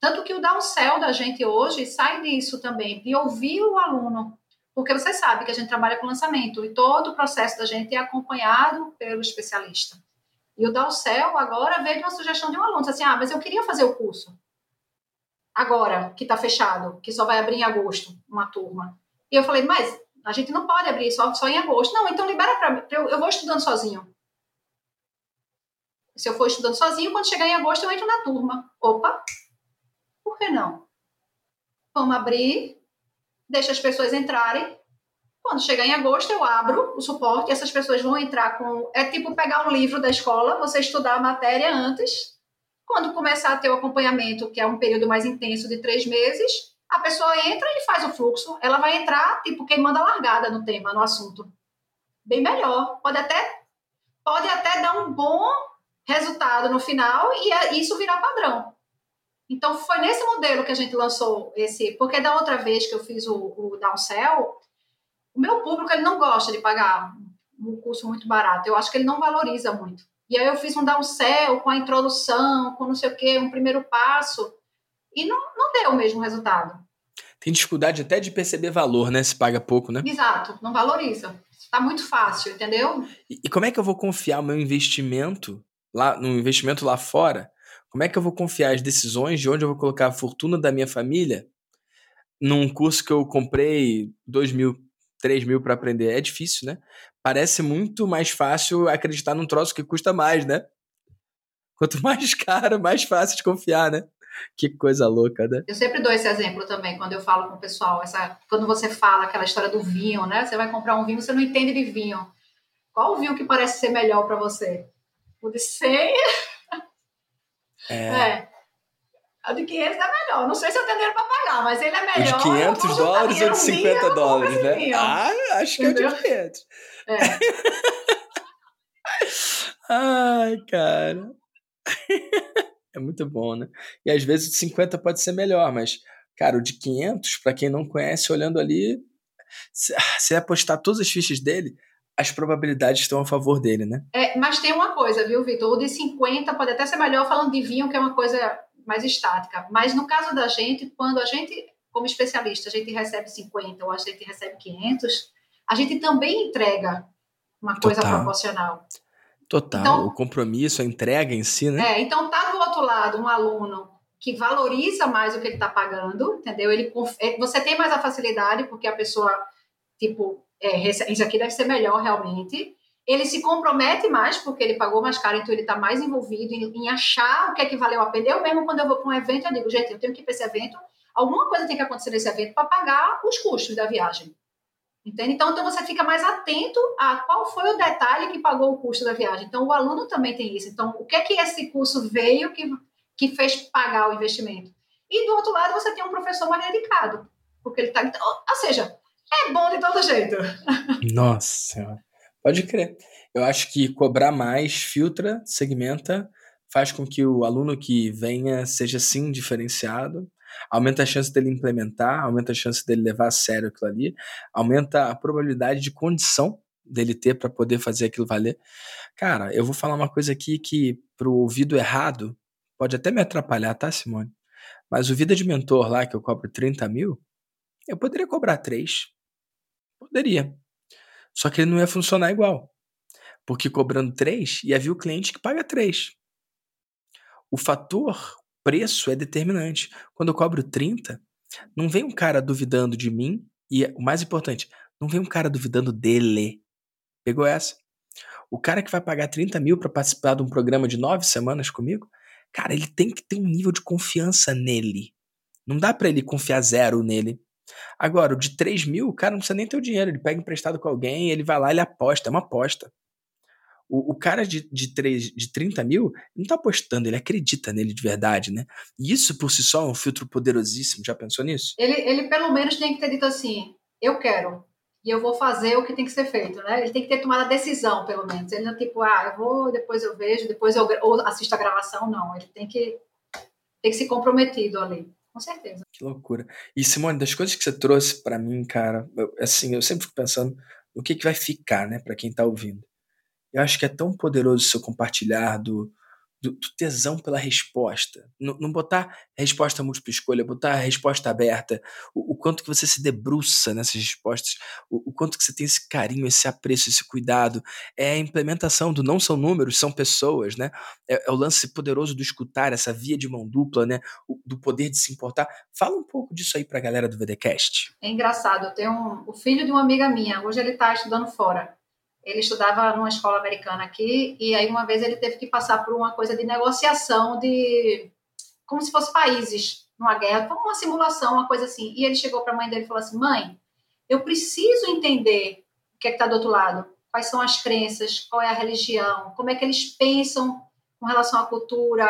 Tanto que o downsell da gente hoje sai disso também, de ouvir o aluno. Porque você sabe que a gente trabalha com lançamento e todo o processo da gente é acompanhado pelo especialista. E o downsell agora veio de uma sugestão de um aluno, assim, ah, mas eu queria fazer o curso. Agora, que está fechado, que só vai abrir em agosto, uma turma. E eu falei, mas a gente não pode abrir só, só em agosto. Não, então libera para mim, eu, eu vou estudando sozinho. Se eu for estudando sozinho, quando chegar em agosto eu entro na turma. Opa, por que não? Vamos abrir, deixa as pessoas entrarem. Quando chegar em agosto, eu abro o suporte essas pessoas vão entrar com. É tipo pegar um livro da escola, você estudar a matéria antes. Quando começar a ter o acompanhamento, que é um período mais intenso de três meses, a pessoa entra e faz o fluxo. Ela vai entrar, tipo, quem manda largada no tema, no assunto. Bem melhor. Pode até, pode até dar um bom resultado no final e é, isso virar padrão. Então, foi nesse modelo que a gente lançou esse. Porque da outra vez que eu fiz o, o downsell, O meu público ele não gosta de pagar um curso muito barato. Eu acho que ele não valoriza muito. E aí eu fiz um downsell com a introdução, com não sei o quê, um primeiro passo, e não, não deu o mesmo resultado. Tem dificuldade até de perceber valor, né? Se paga pouco, né? Exato, não valoriza. Está muito fácil, entendeu? E, e como é que eu vou confiar o meu investimento lá no investimento lá fora? Como é que eu vou confiar as decisões de onde eu vou colocar a fortuna da minha família num curso que eu comprei dois mil, três mil para aprender? É difícil, né? Parece muito mais fácil acreditar num troço que custa mais, né? Quanto mais caro, mais fácil de confiar, né? Que coisa louca, né? Eu sempre dou esse exemplo também quando eu falo com o pessoal. Essa, quando você fala aquela história do vinho, né? Você vai comprar um vinho, você não entende de vinho. Qual o vinho que parece ser melhor para você? O de 100? É. é. O de 500 é melhor. Não sei se eu tenho dinheiro para pagar, mas ele é melhor. O de 500 dólares ou de 50 vinho, dólares, né? Vinho. Ah, acho que Entendeu? é o de 500. É. Ai, cara. É muito bom, né? E às vezes o de 50 pode ser melhor, mas, cara, o de 500, para quem não conhece, olhando ali, se, se apostar todas as fichas dele, as probabilidades estão a favor dele, né? É, mas tem uma coisa, viu, Vitor? O de 50 pode até ser melhor falando de vinho, que é uma coisa mais estática. Mas no caso da gente, quando a gente, como especialista, a gente recebe 50 ou a gente recebe 500, a gente também entrega uma coisa Total. proporcional. Total. Então, o compromisso, a entrega em si, né? É, então tá do outro lado um aluno que valoriza mais o que ele está pagando, entendeu? Ele, é, você tem mais a facilidade, porque a pessoa, tipo, é, isso aqui deve ser melhor realmente. Ele se compromete mais, porque ele pagou mais caro, então ele está mais envolvido em, em, achar o que é que valeu a pena. Eu mesmo, quando eu vou para um evento, eu digo, gente, eu tenho que ir para esse evento, alguma coisa tem que acontecer nesse evento para pagar os custos da viagem. Entende? Então, então você fica mais atento a qual foi o detalhe que pagou o custo da viagem. Então, o aluno também tem isso. Então, o que é que esse curso veio que, que fez pagar o investimento? E do outro lado, você tem um professor mais dedicado. Porque ele está. Ou seja, é bom de todo jeito. Nossa. Pode crer. Eu acho que cobrar mais filtra, segmenta, faz com que o aluno que venha seja sim diferenciado, aumenta a chance dele implementar, aumenta a chance dele levar a sério aquilo ali, aumenta a probabilidade de condição dele ter para poder fazer aquilo valer. Cara, eu vou falar uma coisa aqui que pro ouvido errado pode até me atrapalhar, tá, Simone? Mas o Vida de Mentor lá, que eu cobro 30 mil, eu poderia cobrar 3. Poderia. Só que ele não ia funcionar igual. Porque cobrando 3, ia vir o cliente que paga 3. O fator preço é determinante. Quando eu cobro 30, não vem um cara duvidando de mim, e o mais importante, não vem um cara duvidando dele. Pegou essa? O cara que vai pagar 30 mil para participar de um programa de nove semanas comigo, cara, ele tem que ter um nível de confiança nele. Não dá para ele confiar zero nele. Agora, o de 3 mil, o cara não precisa nem ter o dinheiro. Ele pega emprestado com alguém, ele vai lá, ele aposta, é uma aposta. O, o cara de, de, 3, de 30 mil não está apostando, ele acredita nele de verdade, né? E isso por si só é um filtro poderosíssimo. Já pensou nisso? Ele, ele pelo menos tem que ter dito assim: eu quero, e eu vou fazer o que tem que ser feito, né? Ele tem que ter tomado a decisão, pelo menos. Ele não é tipo, ah, eu vou, depois eu vejo, depois eu ou assisto a gravação, não. Ele tem que, tem que se comprometido ali com certeza. Que loucura. E Simone, das coisas que você trouxe para mim, cara, eu, assim, eu sempre fico pensando no que, que vai ficar, né, para quem tá ouvindo. Eu acho que é tão poderoso o seu compartilhar do, do, do tesão pela resposta. Não, não, botar resposta múltipla escolha, botar resposta aberta, o, o, quanto que você se debruça nessas respostas, o, o, quanto que você tem esse carinho, esse apreço, esse cuidado. É a implementação do não são números, são pessoas, né? É, é o lance poderoso do escutar, essa via de mão dupla, né? O, do poder de se importar. Fala um pouco disso aí pra galera do VDcast. É engraçado, eu tenho um, o filho de uma amiga minha, hoje ele tá estudando fora ele estudava numa escola americana aqui e aí uma vez ele teve que passar por uma coisa de negociação de como se fosse países numa guerra, como uma simulação, uma coisa assim. E ele chegou para a mãe dele e falou assim: "Mãe, eu preciso entender o que é que está do outro lado. Quais são as crenças, qual é a religião, como é que eles pensam com relação à cultura,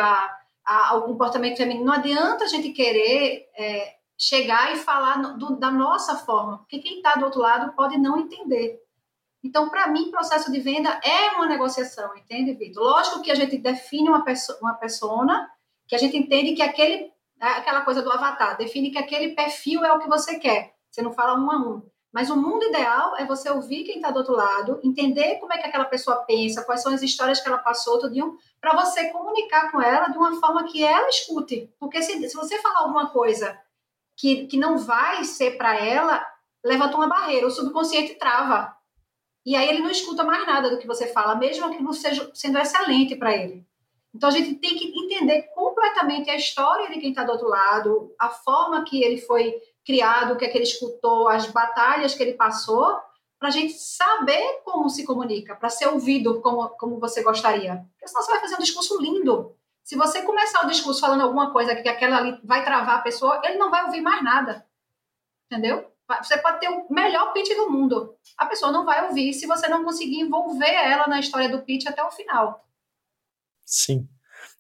ao comportamento feminino. Não adianta a gente querer é, chegar e falar do, da nossa forma, porque quem está do outro lado pode não entender. Então, para mim, processo de venda é uma negociação, entende, Vitor? Lógico que a gente define uma, perso uma persona, que a gente entende que aquele, é aquela coisa do avatar, define que aquele perfil é o que você quer. Você não fala um a um. Mas o mundo ideal é você ouvir quem está do outro lado, entender como é que aquela pessoa pensa, quais são as histórias que ela passou, tudo para você comunicar com ela de uma forma que ela escute. Porque se, se você falar alguma coisa que, que não vai ser para ela, levanta uma barreira, o subconsciente trava. E aí ele não escuta mais nada do que você fala, mesmo que você seja sendo excelente para ele. Então a gente tem que entender completamente a história de quem está do outro lado, a forma que ele foi criado, o que é que ele escutou, as batalhas que ele passou, para a gente saber como se comunica, para ser ouvido como, como você gostaria. Porque senão você vai fazer um discurso lindo. Se você começar o discurso falando alguma coisa que aquela ali vai travar a pessoa, ele não vai ouvir mais nada. Entendeu? Você pode ter o melhor pitch do mundo. A pessoa não vai ouvir se você não conseguir envolver ela na história do pitch até o final. Sim.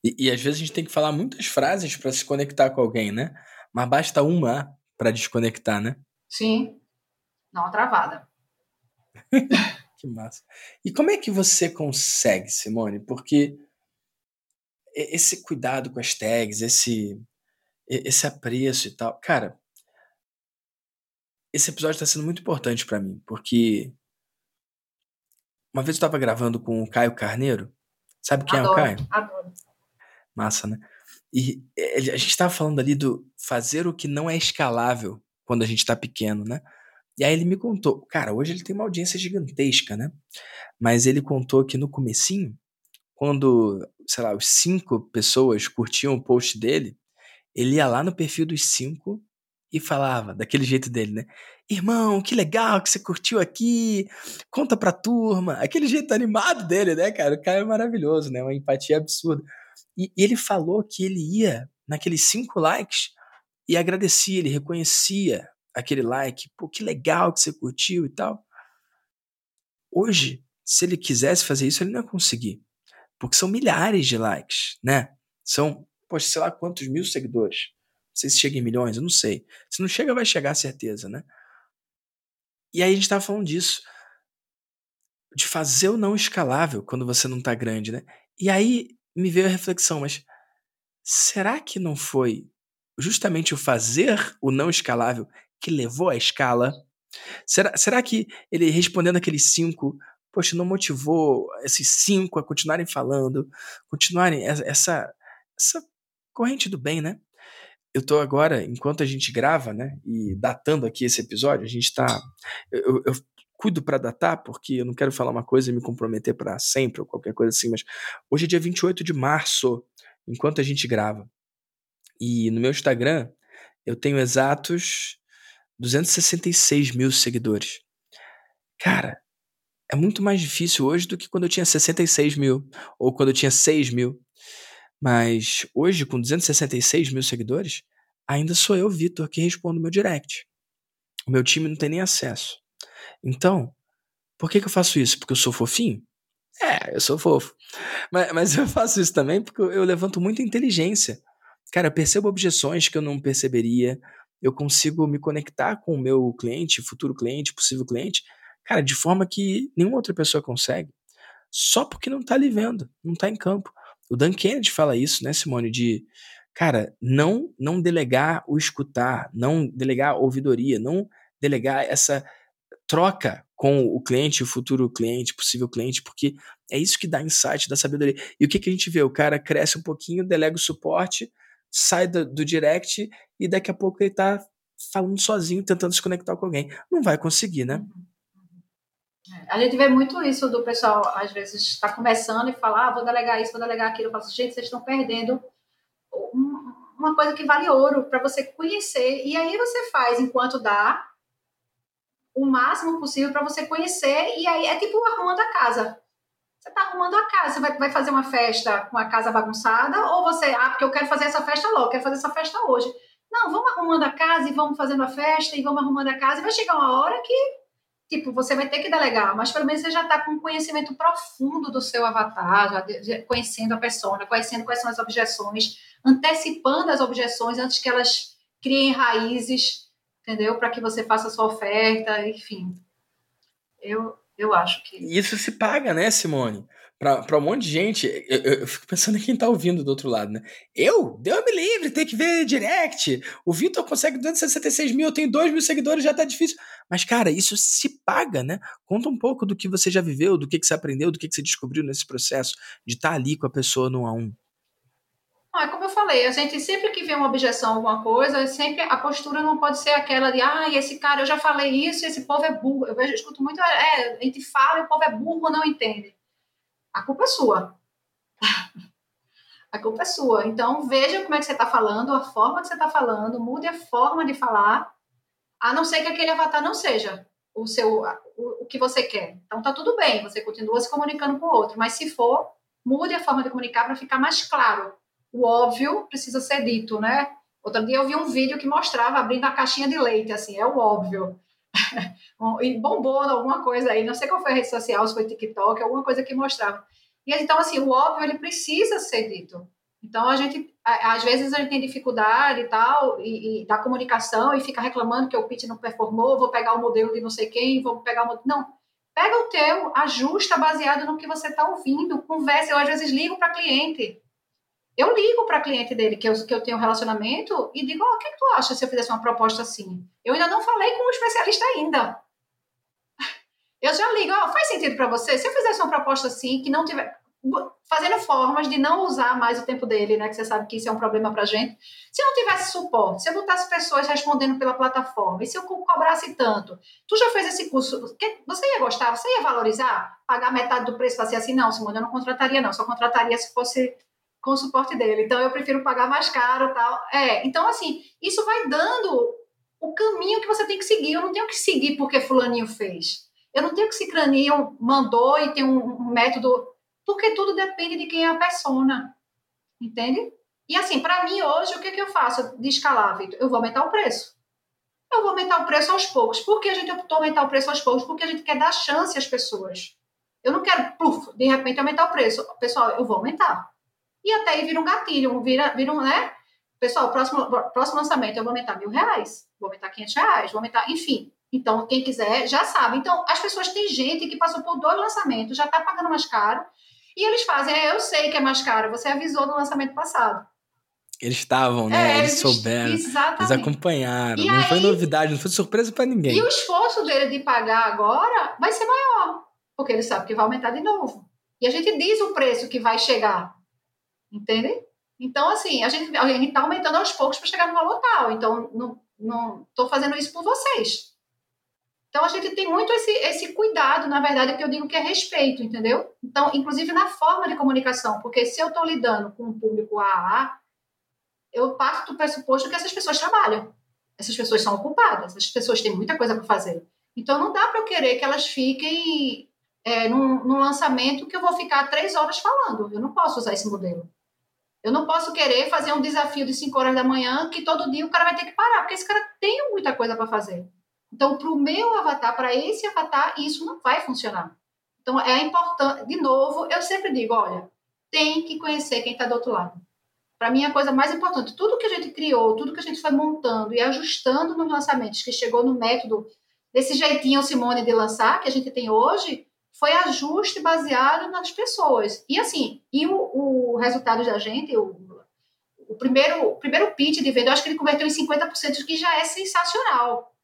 E, e às vezes a gente tem que falar muitas frases para se conectar com alguém, né? Mas basta uma para desconectar, né? Sim. Não uma travada. que massa. E como é que você consegue, Simone? Porque esse cuidado com as tags, esse esse apreço e tal, cara, esse episódio está sendo muito importante para mim, porque uma vez eu estava gravando com o Caio Carneiro. Sabe quem adoro, é o Caio? Adoro. Massa, né? E a gente estava falando ali do fazer o que não é escalável quando a gente está pequeno, né? E aí ele me contou, cara, hoje ele tem uma audiência gigantesca, né? Mas ele contou que no comecinho, quando, sei lá, os cinco pessoas curtiam o post dele, ele ia lá no perfil dos cinco e falava daquele jeito dele, né? Irmão, que legal que você curtiu aqui, conta pra turma. Aquele jeito animado dele, né, cara? O cara é maravilhoso, né? Uma empatia absurda. E, ele falou que ele ia naqueles cinco likes e agradecia, ele reconhecia aquele like. Pô, que legal que você curtiu e tal. Hoje, se ele quisesse fazer isso, ele não ia conseguir. Porque são milhares de likes, né? São, poxa, sei lá quantos mil seguidores. Sei se chega em milhões, eu não sei. Se não chega, vai chegar, certeza, né? E aí a gente tava falando disso. De fazer o não escalável quando você não tá grande, né? E aí me veio a reflexão, mas será que não foi justamente o fazer o não escalável que levou à escala? Será, será que ele respondendo aqueles cinco, poxa, não motivou esses cinco a continuarem falando, continuarem essa, essa corrente do bem, né? Eu tô agora, enquanto a gente grava, né, e datando aqui esse episódio, a gente tá. Eu, eu cuido para datar, porque eu não quero falar uma coisa e me comprometer para sempre ou qualquer coisa assim, mas hoje é dia 28 de março, enquanto a gente grava. E no meu Instagram eu tenho exatos 266 mil seguidores. Cara, é muito mais difícil hoje do que quando eu tinha 66 mil ou quando eu tinha 6 mil. Mas hoje, com 266 mil seguidores, ainda sou eu, Vitor, que respondo meu direct. O meu time não tem nem acesso. Então, por que, que eu faço isso? Porque eu sou fofinho? É, eu sou fofo. Mas, mas eu faço isso também porque eu, levanto muita inteligência. Cara, eu percebo objeções que eu não perceberia. Eu consigo me conectar com o meu cliente, futuro cliente, possível cliente, cara, de forma que nenhuma outra pessoa consegue. Só porque não tá ali vendo, não tá em campo. O Dan Kennedy fala isso, né, Simone, de cara, não não delegar o escutar, não delegar a ouvidoria, não delegar essa troca com o cliente, o futuro cliente, possível cliente, porque é isso que dá insight da sabedoria. E o que, que a gente vê? O cara cresce um pouquinho, delega o suporte, sai do, do direct e daqui a pouco ele tá falando sozinho, tentando se conectar com alguém. Não vai conseguir, né? A gente vê muito isso do pessoal, às vezes, está começando e fala, ah, vou delegar isso, vou delegar aquilo. Eu falo, gente, vocês estão perdendo uma coisa que vale ouro para você conhecer. E aí você faz enquanto dá, o máximo possível para você conhecer. E aí é tipo arrumando a casa. Você está arrumando a casa, você vai, vai fazer uma festa com a casa bagunçada, ou você, ah, porque eu quero fazer essa festa logo, quero fazer essa festa hoje. Não, vamos arrumando a casa e vamos fazendo a festa e vamos arrumando a casa. E vai chegar uma hora que, tipo, você vai ter que delegar, mas pelo menos você já está com um conhecimento profundo do seu avatar, já conhecendo a pessoa, conhecendo quais são as objeções, antecipando as objeções antes que elas criem raízes entendeu? Para que você faça a sua oferta, enfim. Eu, Eu acho que. Isso se paga, né, Simone? Para um monte de gente, eu, eu, fico pensando em quem tá ouvindo do outro lado, né? Eu? Deu-me livre, tem que ver direct. O Vitor consegue 266 mil, eu tenho 2 mil seguidores, já tá difícil. Mas, cara, isso se paga, né? Conta um pouco do que você já viveu, do que, que você aprendeu, do que, que você descobriu nesse processo de estar tá ali com a pessoa no a um. Ah, como eu falei, a gente sempre que vê uma objeção alguma coisa, sempre a postura não pode ser aquela de, ah, esse cara, eu já falei isso, esse povo é burro. Eu vejo, eu escuto muito, é, a gente fala e o povo é burro, não entende. A culpa é sua. a culpa é sua. Então, veja como é que você está falando, a forma que você está falando, mude a forma de falar, a não ser que aquele avatar não seja o seu o, o que você quer. Então, tá tudo bem, você continua se comunicando com o outro, mas se for, mude a forma de comunicar para ficar mais claro o óbvio precisa ser dito, né? Outro dia eu vi um vídeo que mostrava abrindo a caixinha de leite, assim, é o óbvio. e bombou alguma coisa aí, não sei qual foi a rede social, se foi TikTok, alguma coisa que mostrava. E então, assim, o óbvio, ele precisa ser dito. Então, a gente, às vezes, a gente tem dificuldade e tal, e, e da comunicação, e fica reclamando que o pitch não performou, vou pegar o modelo de não sei quem, vou pegar o modelo... Não, pega o teu, ajusta baseado no que você está ouvindo, conversa. Eu, às vezes, ligo para cliente eu ligo para cliente dele, que eu, que eu tenho um relacionamento, e digo: oh, o que, é que tu acha se eu fizesse uma proposta assim? Eu ainda não falei com um especialista ainda. Eu já ligo: oh, faz sentido para você? Se eu fizesse uma proposta assim, que não tiver. Fazendo formas de não usar mais o tempo dele, né? Que você sabe que isso é um problema para gente. Se eu não tivesse suporte, se eu botasse pessoas respondendo pela plataforma, e se eu cobrasse tanto, tu já fez esse curso, você ia gostar? Você ia valorizar? Pagar metade do preço ser assim? Não, Simone, eu não contrataria, não. Só contrataria se fosse com o suporte dele. Então eu prefiro pagar mais caro tal. É, então assim, isso vai dando o caminho que você tem que seguir. Eu não tenho que seguir porque fulaninho fez. Eu não tenho que cicraninho mandou e tem um, método, porque tudo depende de quem é a persona. Entende? E assim, para mim hoje, o que, que eu faço de escalar, Vitor? Eu vou aumentar o preço. Eu vou aumentar o preço aos poucos. Por que a gente optou aumentar o preço aos poucos? Porque a gente quer dar chance às pessoas. Eu não quero, pluf, de repente, aumentar o preço. Pessoal, eu vou aumentar e até aí vira um gatilho, vira, vira um, né? Pessoal, próximo, próximo lançamento eu vou aumentar mil reais, vou aumentar 500 reais, vou aumentar, enfim. Então, quem quiser já sabe. Então, as pessoas têm gente que passou por dois lançamentos, já está pagando mais caro, e eles fazem, é, eu sei que é mais caro, você avisou no lançamento passado. Eles estavam, né? É, eles, eles, souberam. Exatamente. Eles acompanharam. E não aí, foi novidade, não foi surpresa para ninguém. E o esforço dele de pagar agora vai ser maior, porque ele sabe que vai aumentar de novo. E a gente diz o preço que vai chegar entende? Então, assim, a gente a está aumentando aos poucos para chegar no valor tal. Então, não estou fazendo isso por vocês. Então, a gente tem muito esse, esse cuidado, na verdade, que eu digo que é respeito, entendeu? Então, inclusive na forma de comunicação, porque se eu estou lidando com um público AA, eu parto do pressuposto que essas pessoas trabalham. Essas pessoas são ocupadas, essas pessoas têm muita coisa para fazer. Então, não dá para eu querer que elas fiquem é, num, num lançamento que eu vou ficar três horas falando. Eu não posso usar esse modelo. Eu não posso querer fazer um desafio de 5 horas da manhã que todo dia o cara vai ter que parar, porque esse cara tem muita coisa para fazer. Então, para o meu avatar, para esse avatar, isso não vai funcionar. Então, é importante, de novo, eu sempre digo: olha, tem que conhecer quem está do outro lado. Para mim, a coisa mais importante, tudo que a gente criou, tudo que a gente foi montando e ajustando nos lançamentos, que chegou no método desse jeitinho, Simone, de lançar, que a gente tem hoje, foi ajuste baseado nas pessoas. E assim, e o, o resultado da gente, o, o, primeiro, o primeiro pitch de venda, eu acho que ele converteu em 50%, que já é sensacional.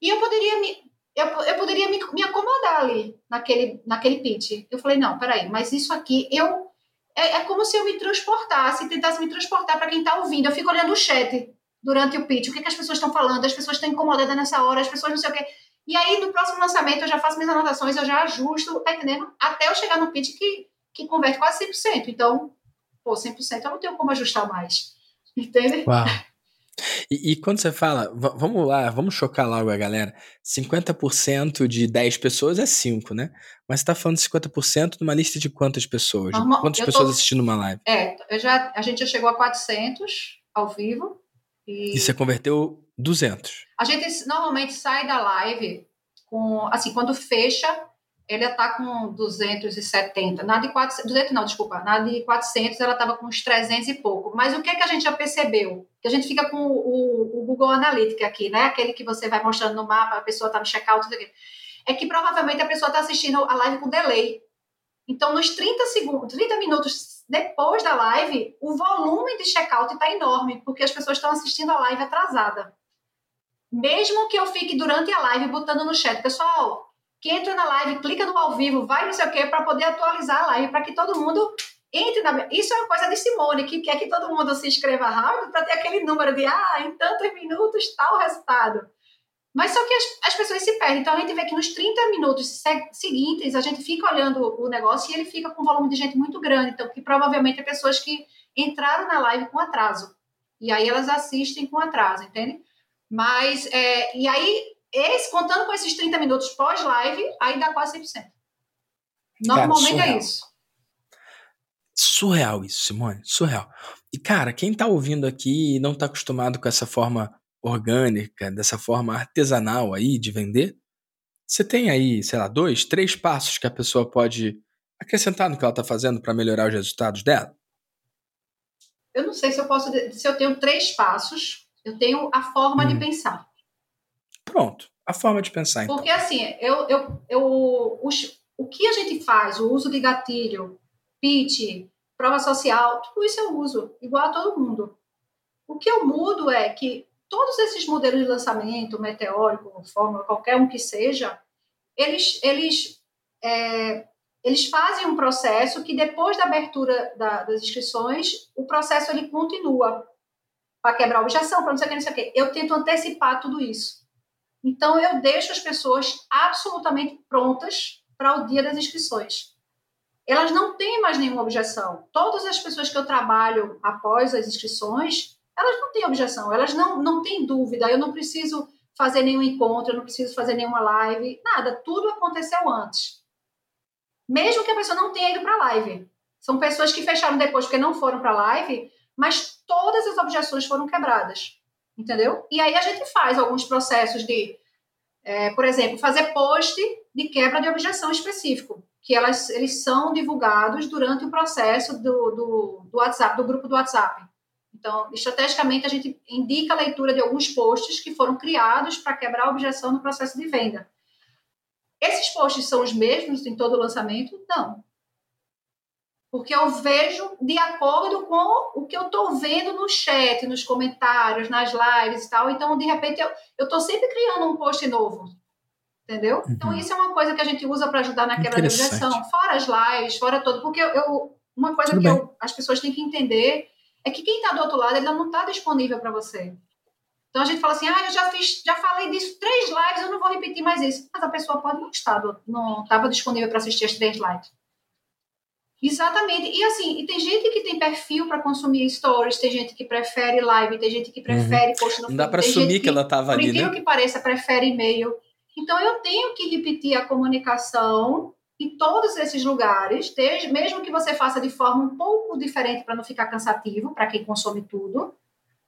E eu poderia me, eu, eu poderia me, me acomodar ali, naquele, naquele pitch. Eu falei, não, peraí, mas isso aqui, eu é, é como se eu me transportasse, tentasse me transportar para quem está ouvindo. Eu fico olhando o chat durante o pitch, o que, que as pessoas estão falando, as pessoas estão incomodadas nessa hora, as pessoas não sei o quê. E aí, no próximo lançamento, eu já faço minhas anotações, eu já ajusto, tá entendendo? Até eu chegar no pitch que, que converte quase 100%. Então, pô, 100% eu não tenho como ajustar mais. Entende? Uau. E, e, quando você fala, vamos lá, vamos chocar logo a galera, 50% de 10 pessoas é 5, né? Mas você tá falando de 50% de uma lista de quantas pessoas? Normal, quantas pessoas tô, assistindo uma live? É, já, a gente já chegou a 400 ao vivo. E, e você converteu 200. A gente normalmente sai da live com, assim, quando fecha, ele está com 270. Na de 400, 200 não, desculpa. Na de 400 ela estava com uns 300 e pouco. Mas o que, é que a gente já percebeu? Que a gente fica com o, o Google Analytics aqui, né? Aquele que você vai mostrando no mapa, a pessoa está no checkout, tudo aqui. é que provavelmente a pessoa está assistindo a live com delay. Então, nos 30 segundos, 30 minutos depois da live, o volume de checkout está enorme, porque as pessoas estão assistindo a live atrasada. Mesmo que eu fique durante a live botando no chat, pessoal, que entra na live, clica no ao vivo, vai não sei o quê, para poder atualizar a live, para que todo mundo entre na. Isso é uma coisa de Simone, que quer que todo mundo se inscreva rápido para ter aquele número de, ah, em tantos minutos tal resultado. Mas só que as, as, pessoas se perdem. Então a gente vê que nos 30 minutos seguintes a gente fica olhando o negócio e ele fica com um volume de gente muito grande. Então, que provavelmente é pessoas que entraram na live com atraso. E aí elas assistem com atraso, entende? Mas, é, e aí, esse, contando com esses 30 minutos pós-live, aí dá quase 100%. Normalmente cara, é isso. Surreal isso, Simone, surreal. E, cara, quem tá ouvindo aqui e não tá acostumado com essa forma orgânica, dessa forma artesanal aí de vender, você tem aí, sei lá, dois, três passos que a pessoa pode acrescentar no que ela está fazendo para melhorar os resultados dela? Eu não sei se eu posso, se eu tenho três passos. Eu tenho a forma hum. de pensar. Pronto, a forma de pensar. Então. Porque assim, eu, eu, eu, os, o que a gente faz, o uso de gatilho, pitch, prova social, tudo isso eu uso igual a todo mundo. O que eu mudo é que todos esses modelos de lançamento, meteórico, fórmula, qualquer um que seja, eles, eles, é, eles fazem um processo que depois da abertura da, das inscrições, o processo ele continua para quebrar a objeção, para não sei o que, não sei o que. Eu tento antecipar tudo isso. Então, eu deixo as pessoas absolutamente prontas para o dia das inscrições. Elas não têm mais nenhuma objeção. Todas as pessoas que eu trabalho após as inscrições, elas não têm objeção, elas não, não têm dúvida, eu não preciso fazer nenhum encontro, eu não preciso fazer nenhuma live, nada, tudo aconteceu antes. Mesmo que a pessoa não tenha ido para a live. São pessoas que fecharam depois porque não foram para a live, mas todas as objeções foram quebradas. Entendeu? E aí a gente faz alguns processos de, é, por exemplo, fazer post de quebra de objeção específico, que elas, eles são divulgados durante o processo do, do, do WhatsApp, do grupo do WhatsApp. Então, estrategicamente, a gente indica a leitura de alguns posts que foram criados para quebrar a objeção no processo de venda. Esses posts são os mesmos em todo o lançamento? Não. Porque eu vejo de acordo com o que eu estou vendo no chat, nos comentários, nas lives e tal. Então, de repente, eu estou sempre criando um post novo. Entendeu? Uhum. Então, isso é uma coisa que a gente usa para ajudar na quebra da objeção. Fora as lives, fora tudo. Porque eu, eu uma coisa Tudo que eu, as pessoas têm que entender é que quem está do outro lado ele não está disponível para você. Então a gente fala assim, ah, eu já fiz, já falei disso três lives, eu não vou repetir mais isso. Mas a pessoa pode não estar, não estava disponível para assistir as três lives. Exatamente. E assim, e tem gente que tem perfil para consumir stories, tem gente que prefere live, tem gente que prefere uhum. post no Não dá para assumir que, ela estava ali, né? Por que pareça, prefere e-mail. Então eu tenho que repetir a comunicação em todos esses lugares, mesmo que você faça de forma um pouco diferente para não ficar cansativo para quem consome tudo,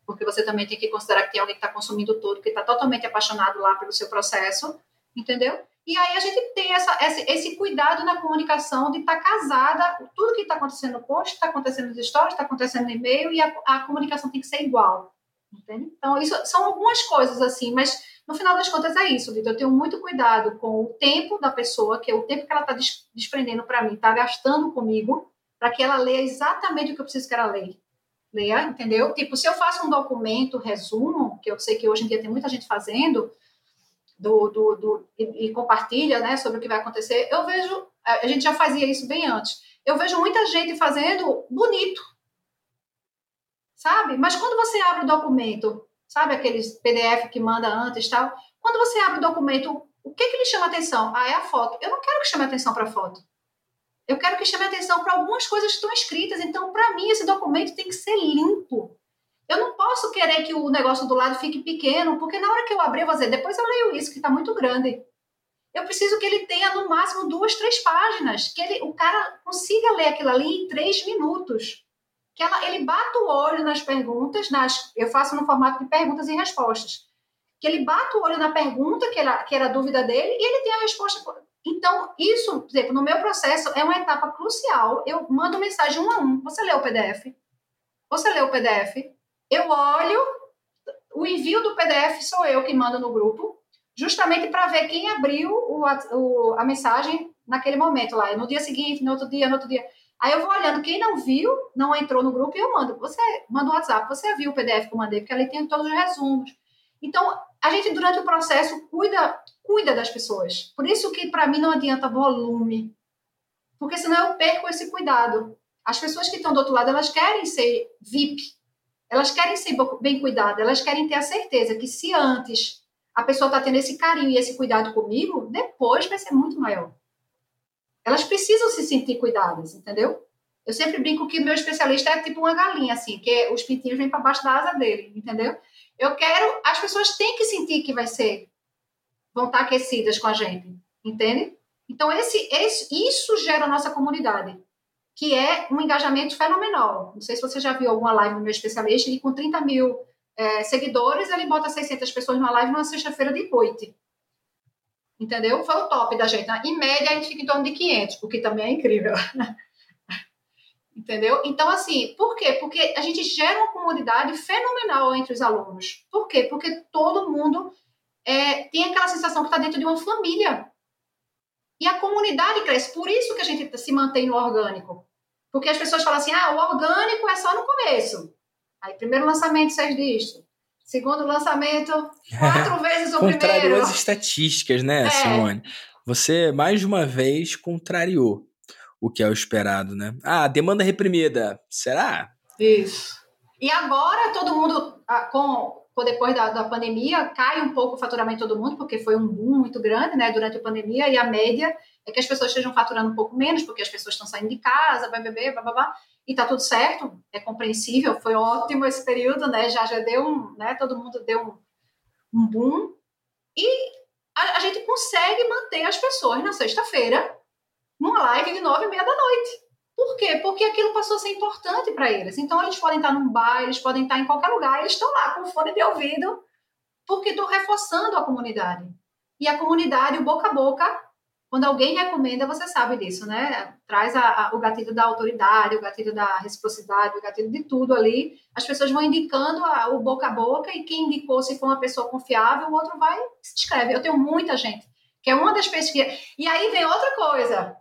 porque você também tem que considerar que tem alguém que está consumindo tudo, que está totalmente apaixonado lá pelo seu processo, entendeu? E aí a gente tem essa, esse, cuidado na comunicação de estar tá casada, tudo que está acontecendo no post, está acontecendo nos stories, está acontecendo no e-mail, e a, a comunicação tem que ser igual, entende? Então, isso são algumas coisas, assim, mas no final das contas é isso, Vitor. Eu tenho muito cuidado com o tempo da pessoa, que é o tempo que ela está desprendendo para mim, está gastando comigo, para que ela leia exatamente o que eu preciso que ela leia. Leia, entendeu? Tipo, se eu faço um documento, resumo, que eu sei que hoje em dia tem muita gente fazendo, do, do, do e, e, compartilha né, sobre o que vai acontecer, eu vejo, a gente já fazia isso bem antes, eu vejo muita gente fazendo bonito, sabe? Mas quando você abre o documento sabe aqueles PDF que manda antes tal. Quando você abre o documento, o que, que lhe chama atenção? Ah, é a foto. Eu não quero que chame atenção para a foto. Eu quero que chame atenção para algumas coisas que estão escritas. Então, para mim, esse documento tem que ser limpo. Eu não posso querer que o negócio do lado fique pequeno, porque na hora que eu abrir, eu vou dizer, depois eu leio isso, que está muito grande. Eu preciso que ele tenha no máximo duas, três páginas, que ele, o cara consiga ler aquilo ali em três minutos que ela, ele bata o olho nas perguntas, nas, eu faço no formato de perguntas e respostas, que ele bata o olho na pergunta, que era, que era a dúvida dele, e ele tem a resposta. Então, isso, por exemplo, no meu processo é uma etapa crucial. Eu mando mensagem um a um. Você leu o PDF? Você leu o PDF? Eu olho, o envio do PDF sou eu que mando no grupo, justamente para ver quem abriu o, o, a mensagem naquele momento lá, no dia seguinte, no outro dia, no outro dia. Aí eu vou olhando, quem não viu, não entrou no grupo, e eu mando. Você manda o WhatsApp, você viu o PDF que eu mandei, porque ali tem todos os resumos. Então, a gente, durante o processo, cuida, cuida das pessoas. Por isso que, para mim, não adianta volume. Porque senão eu perco esse cuidado. As pessoas que estão do outro lado, elas querem ser VIP. Elas querem ser bem cuidadas. Elas querem ter a certeza que se antes a pessoa está tendo esse carinho e esse cuidado comigo, depois vai ser muito maior. Elas precisam se sentir cuidadas, entendeu? Eu sempre brinco que meu especialista é tipo uma galinha, assim, que os pintinhos vêm para baixo da asa dele, entendeu? Eu quero, as pessoas têm que sentir que vai ser, vão estar aquecidas com a gente, entende? Então, esse, esse, isso gera a nossa comunidade, que é um engajamento fenomenal. Não sei se você já viu alguma live do meu especialista, ele com 30 mil é, seguidores, ele bota 600 pessoas numa live numa sexta-feira de noite. Entendeu? Foi o top da gente. Em média, a gente fica em torno de 500, o que também é incrível. Entendeu? Então, assim, por quê? Porque a gente gera uma comunidade fenomenal entre os alunos. Por quê? Porque todo mundo é, tem aquela sensação que está dentro de uma família. E a comunidade cresce. Por isso que a gente se mantém no orgânico. Porque as pessoas falam assim: ah, o orgânico é só no começo. Aí, primeiro lançamento, seis dígitos. Segundo lançamento, quatro vezes o Contrariou primeiro. as estatísticas, né, é. Simone? Você, mais uma vez, contrariou o que é o esperado, né? Ah, demanda reprimida. Será? Isso. E agora todo mundo, ah, com, depois da, da pandemia, cai um pouco o faturamento de todo mundo, porque foi um boom muito grande, né, durante a pandemia, e a média é que as pessoas estejam faturando um pouco menos, porque as pessoas estão saindo de casa, vai beber, blá, blá, blá, e tá tudo certo, é compreensível, foi ótimo esse período, né, já, já deu um, né, todo mundo deu um, um boom, e a, a gente consegue manter as pessoas na sexta-feira numa live de nove e meia da noite. Por quê? Porque aquilo passou a ser importante para eles. Então, eles podem estar num bar, eles podem estar em qualquer lugar, eles estão lá com fone de ouvido, porque estou reforçando a comunidade. E a comunidade, o boca a boca, quando alguém recomenda, você sabe disso, né? Traz a, a, o gatilho da autoridade, o gatilho da reciprocidade, o gatilho de tudo ali. As pessoas vão indicando a, o boca a boca e quem indicou, se for uma pessoa confiável, o outro vai se inscreve. Eu tenho muita gente, que é uma das pesquisas. E aí vem outra coisa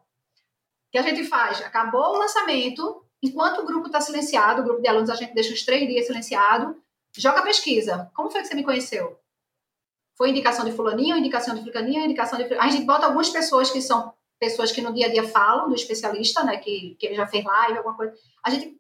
que a gente faz? Acabou o lançamento, enquanto o grupo está silenciado, o grupo de alunos a gente deixa uns três dias silenciado, joga a pesquisa. Como foi que você me conheceu? Foi indicação de fulaninho, indicação de fulaninho, indicação de... A gente bota algumas pessoas que são pessoas que no dia a dia falam do especialista, né, que, que ele já fez live, alguma coisa. A gente...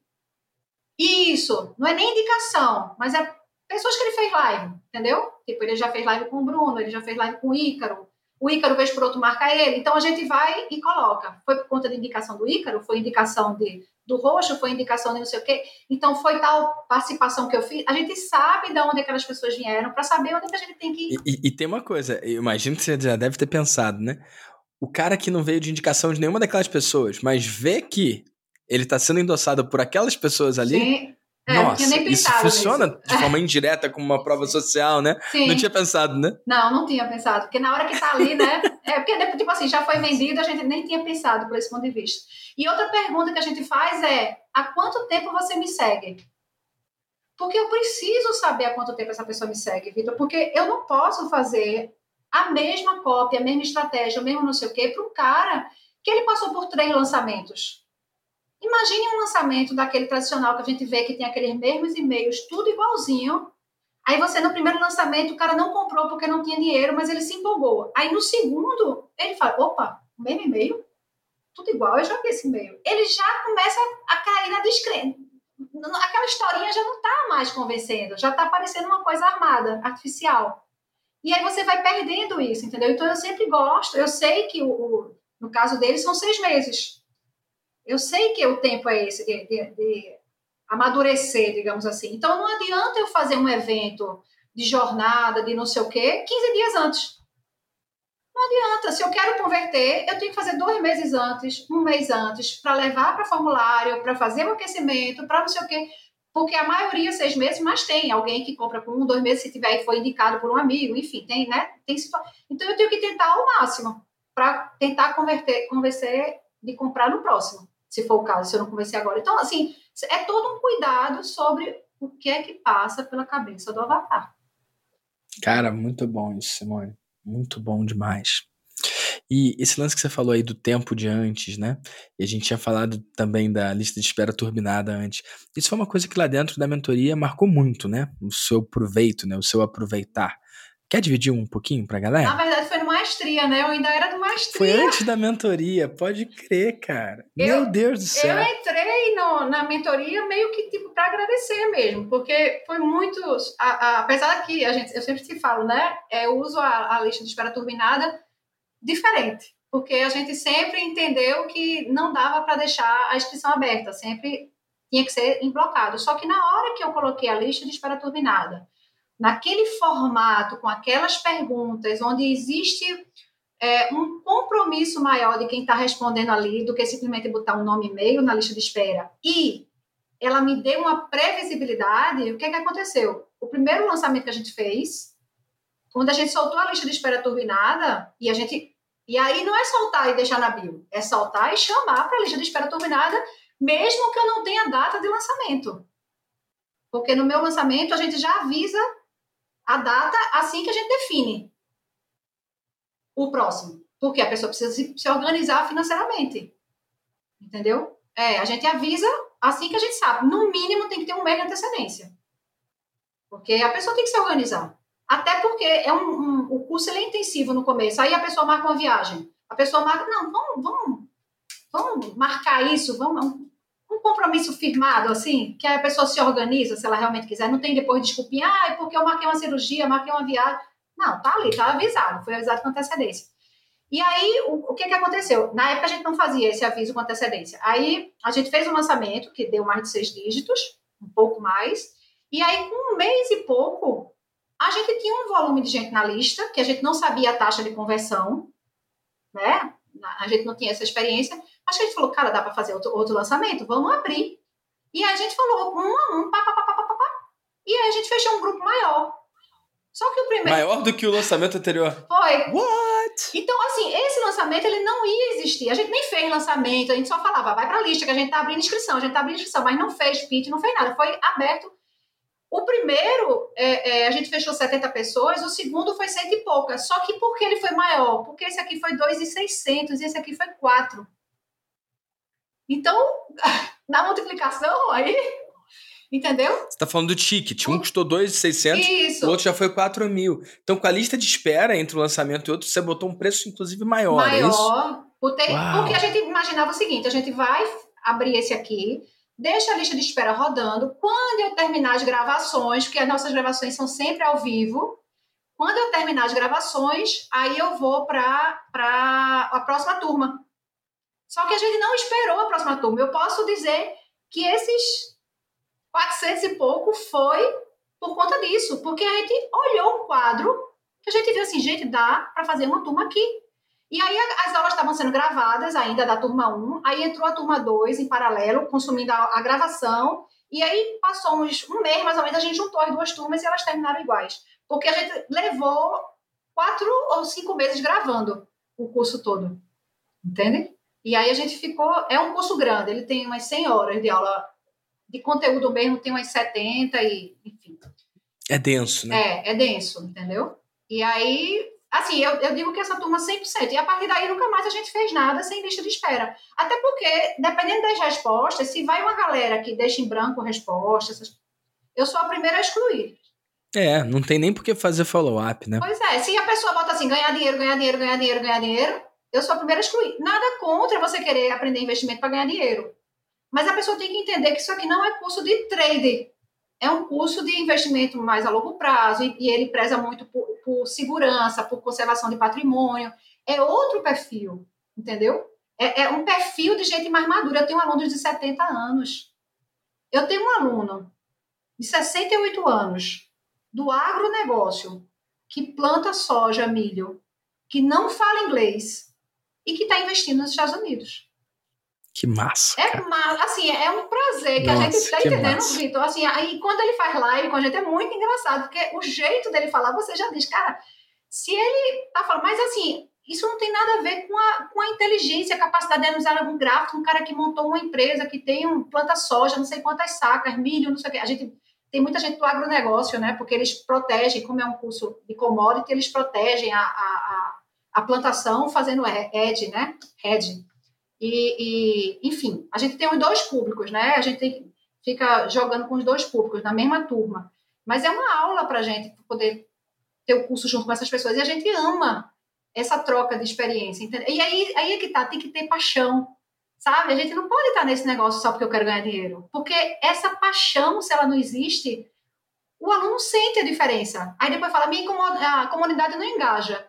Isso, não é nem indicação, mas é pessoas que ele fez live, entendeu? Tipo, ele já fez live com o Bruno, ele já fez live com o Ícaro, o Ícaro, vez por outro, marca ele. Então, a gente vai e coloca. Foi por conta da indicação do Ícaro, foi indicação de, do Roxo, foi indicação de não sei o quê. Então, foi tal participação que eu fiz. A gente sabe de onde aquelas pessoas vieram para saber onde a gente tem que ir. E, e, e, tem uma coisa, eu imagino que você já deve ter pensado, né? O cara que não veio de indicação de nenhuma daquelas pessoas, mas vê que ele está sendo endossado por aquelas pessoas ali. Sim. É, Nossa, isso funciona nisso. de forma indireta como uma prova social, né? Sim. Não tinha pensado, né? Não, não tinha pensado. Porque na hora que tá ali, né? é porque, tipo assim, já foi vendido, a gente nem tinha pensado por esse ponto de vista. E outra pergunta que a gente faz é: há quanto tempo você me segue? Porque eu preciso saber há quanto tempo essa pessoa me segue, Vitor, porque eu não posso fazer a mesma cópia, a mesma estratégia, o mesmo não sei o quê, para um cara que ele passou por três lançamentos. Imagine um lançamento daquele tradicional que a gente vê que tem aqueles mesmos e-mails, tudo igualzinho. Aí você, no primeiro lançamento, o cara não comprou porque não tinha dinheiro, mas ele se empolgou. Aí no segundo, ele fala: opa, o mesmo e-mail? Tudo igual, eu vi esse e-mail. Ele já começa a cair na descrença. Aquela historinha já não está mais convencendo, já está parecendo uma coisa armada, artificial. E aí você vai perdendo isso, entendeu? Então eu sempre gosto, eu sei que o, o no caso dele são seis meses. Eu sei que o tempo é esse de, de, de amadurecer, digamos assim. Então, não adianta eu fazer um evento de jornada, de não sei o quê, 15 dias antes. Não adianta. Se eu quero converter, eu tenho que fazer dois meses antes, um mês antes, para levar para formulário, para fazer o aquecimento, para não sei o quê. Porque a maioria, seis meses, mas tem alguém que compra por um, dois meses, se tiver e foi indicado por um amigo, enfim, tem, né? Tem situação. Então, eu tenho que tentar ao máximo para tentar converter, convencer de comprar no próximo se for o caso, se eu não comecei agora. Então, assim, é todo um cuidado sobre o que é que passa pela cabeça do avatar. Cara, muito bom isso, Simone. Muito bom demais. E esse lance que você falou aí do tempo de antes, né? E a gente tinha falado também da lista de espera turbinada antes. Isso foi uma coisa que lá dentro da mentoria marcou muito, né? O seu proveito, né? O seu aproveitar. Quer dividir um pouquinho pra galera? Na verdade, foi maestria, né? Eu ainda era do maestria. Foi antes da mentoria, pode crer, cara. Eu, Meu Deus do céu. Eu entrei no, na mentoria meio que tipo para agradecer mesmo, porque foi muito. A, a, apesar que a gente, eu sempre te falo, né? É, eu uso a, a lista de espera turbinada diferente, porque a gente sempre entendeu que não dava para deixar a inscrição aberta, sempre tinha que ser em blocado. Só que na hora que eu coloquei a lista de espera turbinada naquele formato, com aquelas perguntas, onde existe é, um compromisso maior de quem está respondendo ali do que simplesmente botar um nome e e-mail na lista de espera. E ela me deu uma previsibilidade. O que, é que aconteceu? O primeiro lançamento que a gente fez, quando a gente soltou a lista de espera turbinada, e a gente. E aí não é soltar e deixar na bio, é soltar e chamar para a lista de espera turbinada, mesmo que eu não tenha data de lançamento. Porque no meu lançamento a gente já avisa a data assim que a gente define o próximo. Porque a pessoa precisa se, organizar financeiramente. Entendeu? É, a gente avisa assim que a gente sabe. No mínimo tem que ter um mês de antecedência. Porque a pessoa tem que se organizar. Até porque é um, um, o curso é intensivo no começo. Aí a pessoa marca uma viagem. A pessoa marca, não, vamos, vamos, vamos marcar isso, vamos, um compromisso firmado, assim, que a pessoa se organiza, se ela realmente quiser, não tem depois desculpinha, ah, é porque eu marquei uma cirurgia, marquei uma viagem. Não, tá ali, tá avisado, foi avisado com antecedência. E aí, o, o que que aconteceu? Na época a gente não fazia esse aviso com antecedência. Aí a gente fez um lançamento que deu mais de seis dígitos, um pouco mais, e aí com um mês e pouco, a gente tinha um volume de gente na lista, que a gente não sabia a taxa de conversão, né? A gente não tinha essa experiência, Acho que a gente falou, cara, dá para fazer outro, outro lançamento? Vamos abrir. E aí a gente falou um a um, pá, pá, pá, pá, pá, pá, E aí a gente fechou um grupo maior. Só que o primeiro. Maior do que o lançamento anterior. Foi. What? Então, assim, esse lançamento ele não ia existir. A gente nem fez lançamento, a gente só falava, vai pra lista, que a gente tá abrindo inscrição, a gente tá abrindo inscrição, mas não fez pitch, não fez nada. Foi aberto. O primeiro, é, é, a gente fechou 70 pessoas, o segundo foi cento e poucas. Só que por que ele foi maior? Porque esse aqui foi 2,600 e esse aqui foi 4. Então, na multiplicação aí, entendeu? Você está falando do ticket. Um custou 2,600, o outro já foi 4 mil. Então, com a lista de espera entre um lançamento e outro, você botou um preço, inclusive, maior, maior é isso? Porque, porque a gente imaginava o seguinte, a gente vai abrir esse aqui, deixa a lista de espera rodando. Quando eu terminar as gravações, porque as nossas gravações são sempre ao vivo, quando eu terminar as gravações, aí eu vou para a próxima turma. Só que a gente não esperou a próxima turma. Eu posso dizer que esses 400 e pouco foi por conta disso, porque a gente olhou um quadro que a gente viu assim, gente, dá para fazer uma turma aqui. E aí as aulas estavam sendo gravadas ainda da turma 1, aí entrou a turma 2 em paralelo, consumindo a, gravação, e aí passou uns, um mês mais ou menos, a gente juntou as duas turmas e elas terminaram iguais. Porque a gente levou quatro ou cinco meses gravando o curso todo. Entende? E aí a gente ficou. É um curso grande, ele tem umas 100 horas de aula de conteúdo mesmo, tem umas 70 e. Enfim. É denso, né? É, é denso, entendeu? E aí, assim, eu, eu digo que essa turma 100%. E a partir daí nunca mais a gente fez nada sem lista de espera. Até porque, dependendo das respostas, se vai uma galera que deixa em branco respostas, eu sou a primeira a excluir. É, não tem nem por que fazer follow-up, né? Pois é, se a pessoa bota assim, ganhar dinheiro, ganhar dinheiro, ganhar dinheiro, ganhar dinheiro, eu sou a primeira a excluir. Nada contra você querer aprender investimento para ganhar dinheiro. Mas a pessoa tem que entender que isso aqui não é curso de trade. É um curso de investimento mais a longo prazo e, e ele preza muito por, por, segurança, por conservação de patrimônio. É outro perfil, entendeu? É, é um perfil de gente mais madura. Eu tenho alunos de 70 anos. Eu tenho um aluno de 68 anos do agronegócio que planta soja, milho, que não fala inglês, e que está investindo nos Estados Unidos. Que massa. É massa, assim, é um prazer que Nossa, a gente está entendendo, Vitor. Assim, aí quando ele faz live com a gente é muito engraçado, porque o jeito dele falar, você já diz, cara, se ele tá falando, mas assim, isso não tem nada a ver com a, com a inteligência, a capacidade de analisar algum gráfico, um cara que montou uma empresa que tem um planta soja, não sei quantas sacas, milho, não sei o quê. A gente tem muita gente do agronegócio, né? Porque eles protegem, como é um curso de commodity, eles protegem a, a, a plantação fazendo hedge, né? Hedge. E, e, enfim, a gente tem os dois públicos, né? A gente fica jogando com os dois públicos na mesma turma. Mas é uma aula para a gente poder ter o curso junto com essas pessoas. E a gente ama essa troca de experiência. Entendeu? E aí, aí é que tá, tem que ter paixão. Sabe? A gente não pode estar nesse negócio só porque eu quero ganhar dinheiro. Porque essa paixão, se ela não existe, o aluno sente a diferença. Aí depois fala, minha a comunidade não engaja.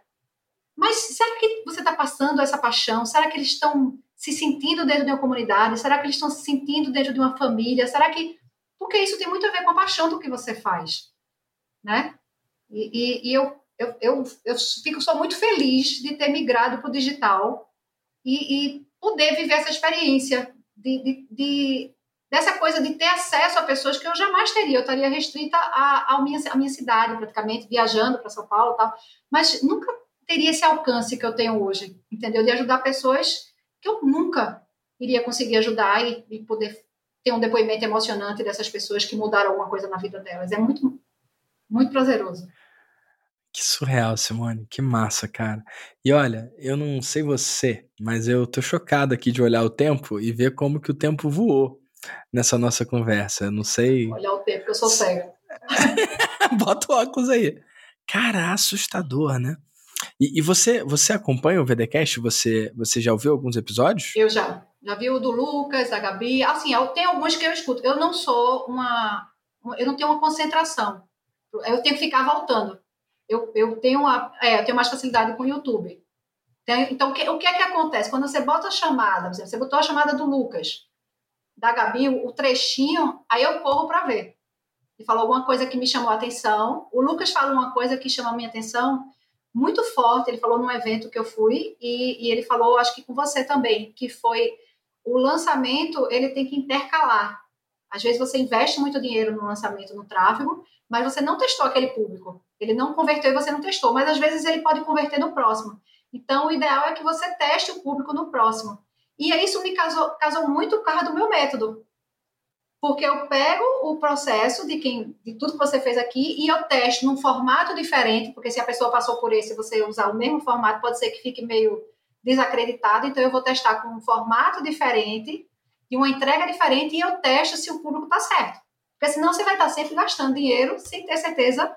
Mas será que você está passando essa paixão? Será que eles estão se sentindo dentro de uma comunidade? Será que eles estão se sentindo dentro de uma família? Será que. Porque isso tem muito a ver com a paixão do que você faz. Né? E, e, e eu, eu, eu, eu fico só muito feliz de ter migrado para o digital e, e poder viver essa experiência de, de, de, dessa coisa de ter acesso a pessoas que eu jamais teria. Eu estaria restrita à, à, minha, à minha cidade, praticamente, viajando para São Paulo e tal. Mas nunca teria esse alcance que eu tenho hoje, entendeu? De ajudar pessoas que eu nunca iria conseguir ajudar e, e poder ter um depoimento emocionante dessas pessoas que mudaram alguma coisa na vida delas. É muito, muito prazeroso. Que surreal, Simone. Que massa, cara. E olha, eu não sei você, mas eu tô chocado aqui de olhar o tempo e ver como que o tempo voou nessa nossa conversa. Eu não sei. Olhar o tempo, que eu sou cega. Bota o óculos aí. Cara, assustador, né? E, e, você, você acompanha o VDcast? Você, você já ouviu alguns episódios? Eu já. Já vi o do Lucas, da Gabi. Assim, tem alguns que eu escuto. Eu não sou uma. Eu não tenho uma concentração. Eu tenho que ficar voltando eu, eu, tenho uma, é, eu tenho mais facilidade com o YouTube. Então, o que, o que é que acontece? Quando você bota a chamada, você botou a chamada do Lucas, da Gabi, o trechinho, aí eu corro para ver. Ele falou alguma coisa que me chamou a atenção. O Lucas falou uma coisa que chamou a minha atenção muito forte. Ele falou num evento que eu fui e, e ele falou, acho que com você também, que foi o lançamento, ele tem que intercalar. Às vezes você investe muito dinheiro no lançamento, no tráfego, mas você não testou aquele público. Ele não converteu e você não testou, mas às vezes ele pode converter no próximo. Então, o ideal é que você teste o público no próximo. E isso me casou, casou muito por causa do meu método. Porque eu pego o processo de quem de tudo que você fez aqui e eu testo num formato diferente, porque se a pessoa passou por esse, você usar o mesmo formato, pode ser que fique meio desacreditado, então eu vou testar com um formato diferente e uma entrega diferente e eu testo se o público está certo. Porque senão você vai estar sempre gastando dinheiro sem ter certeza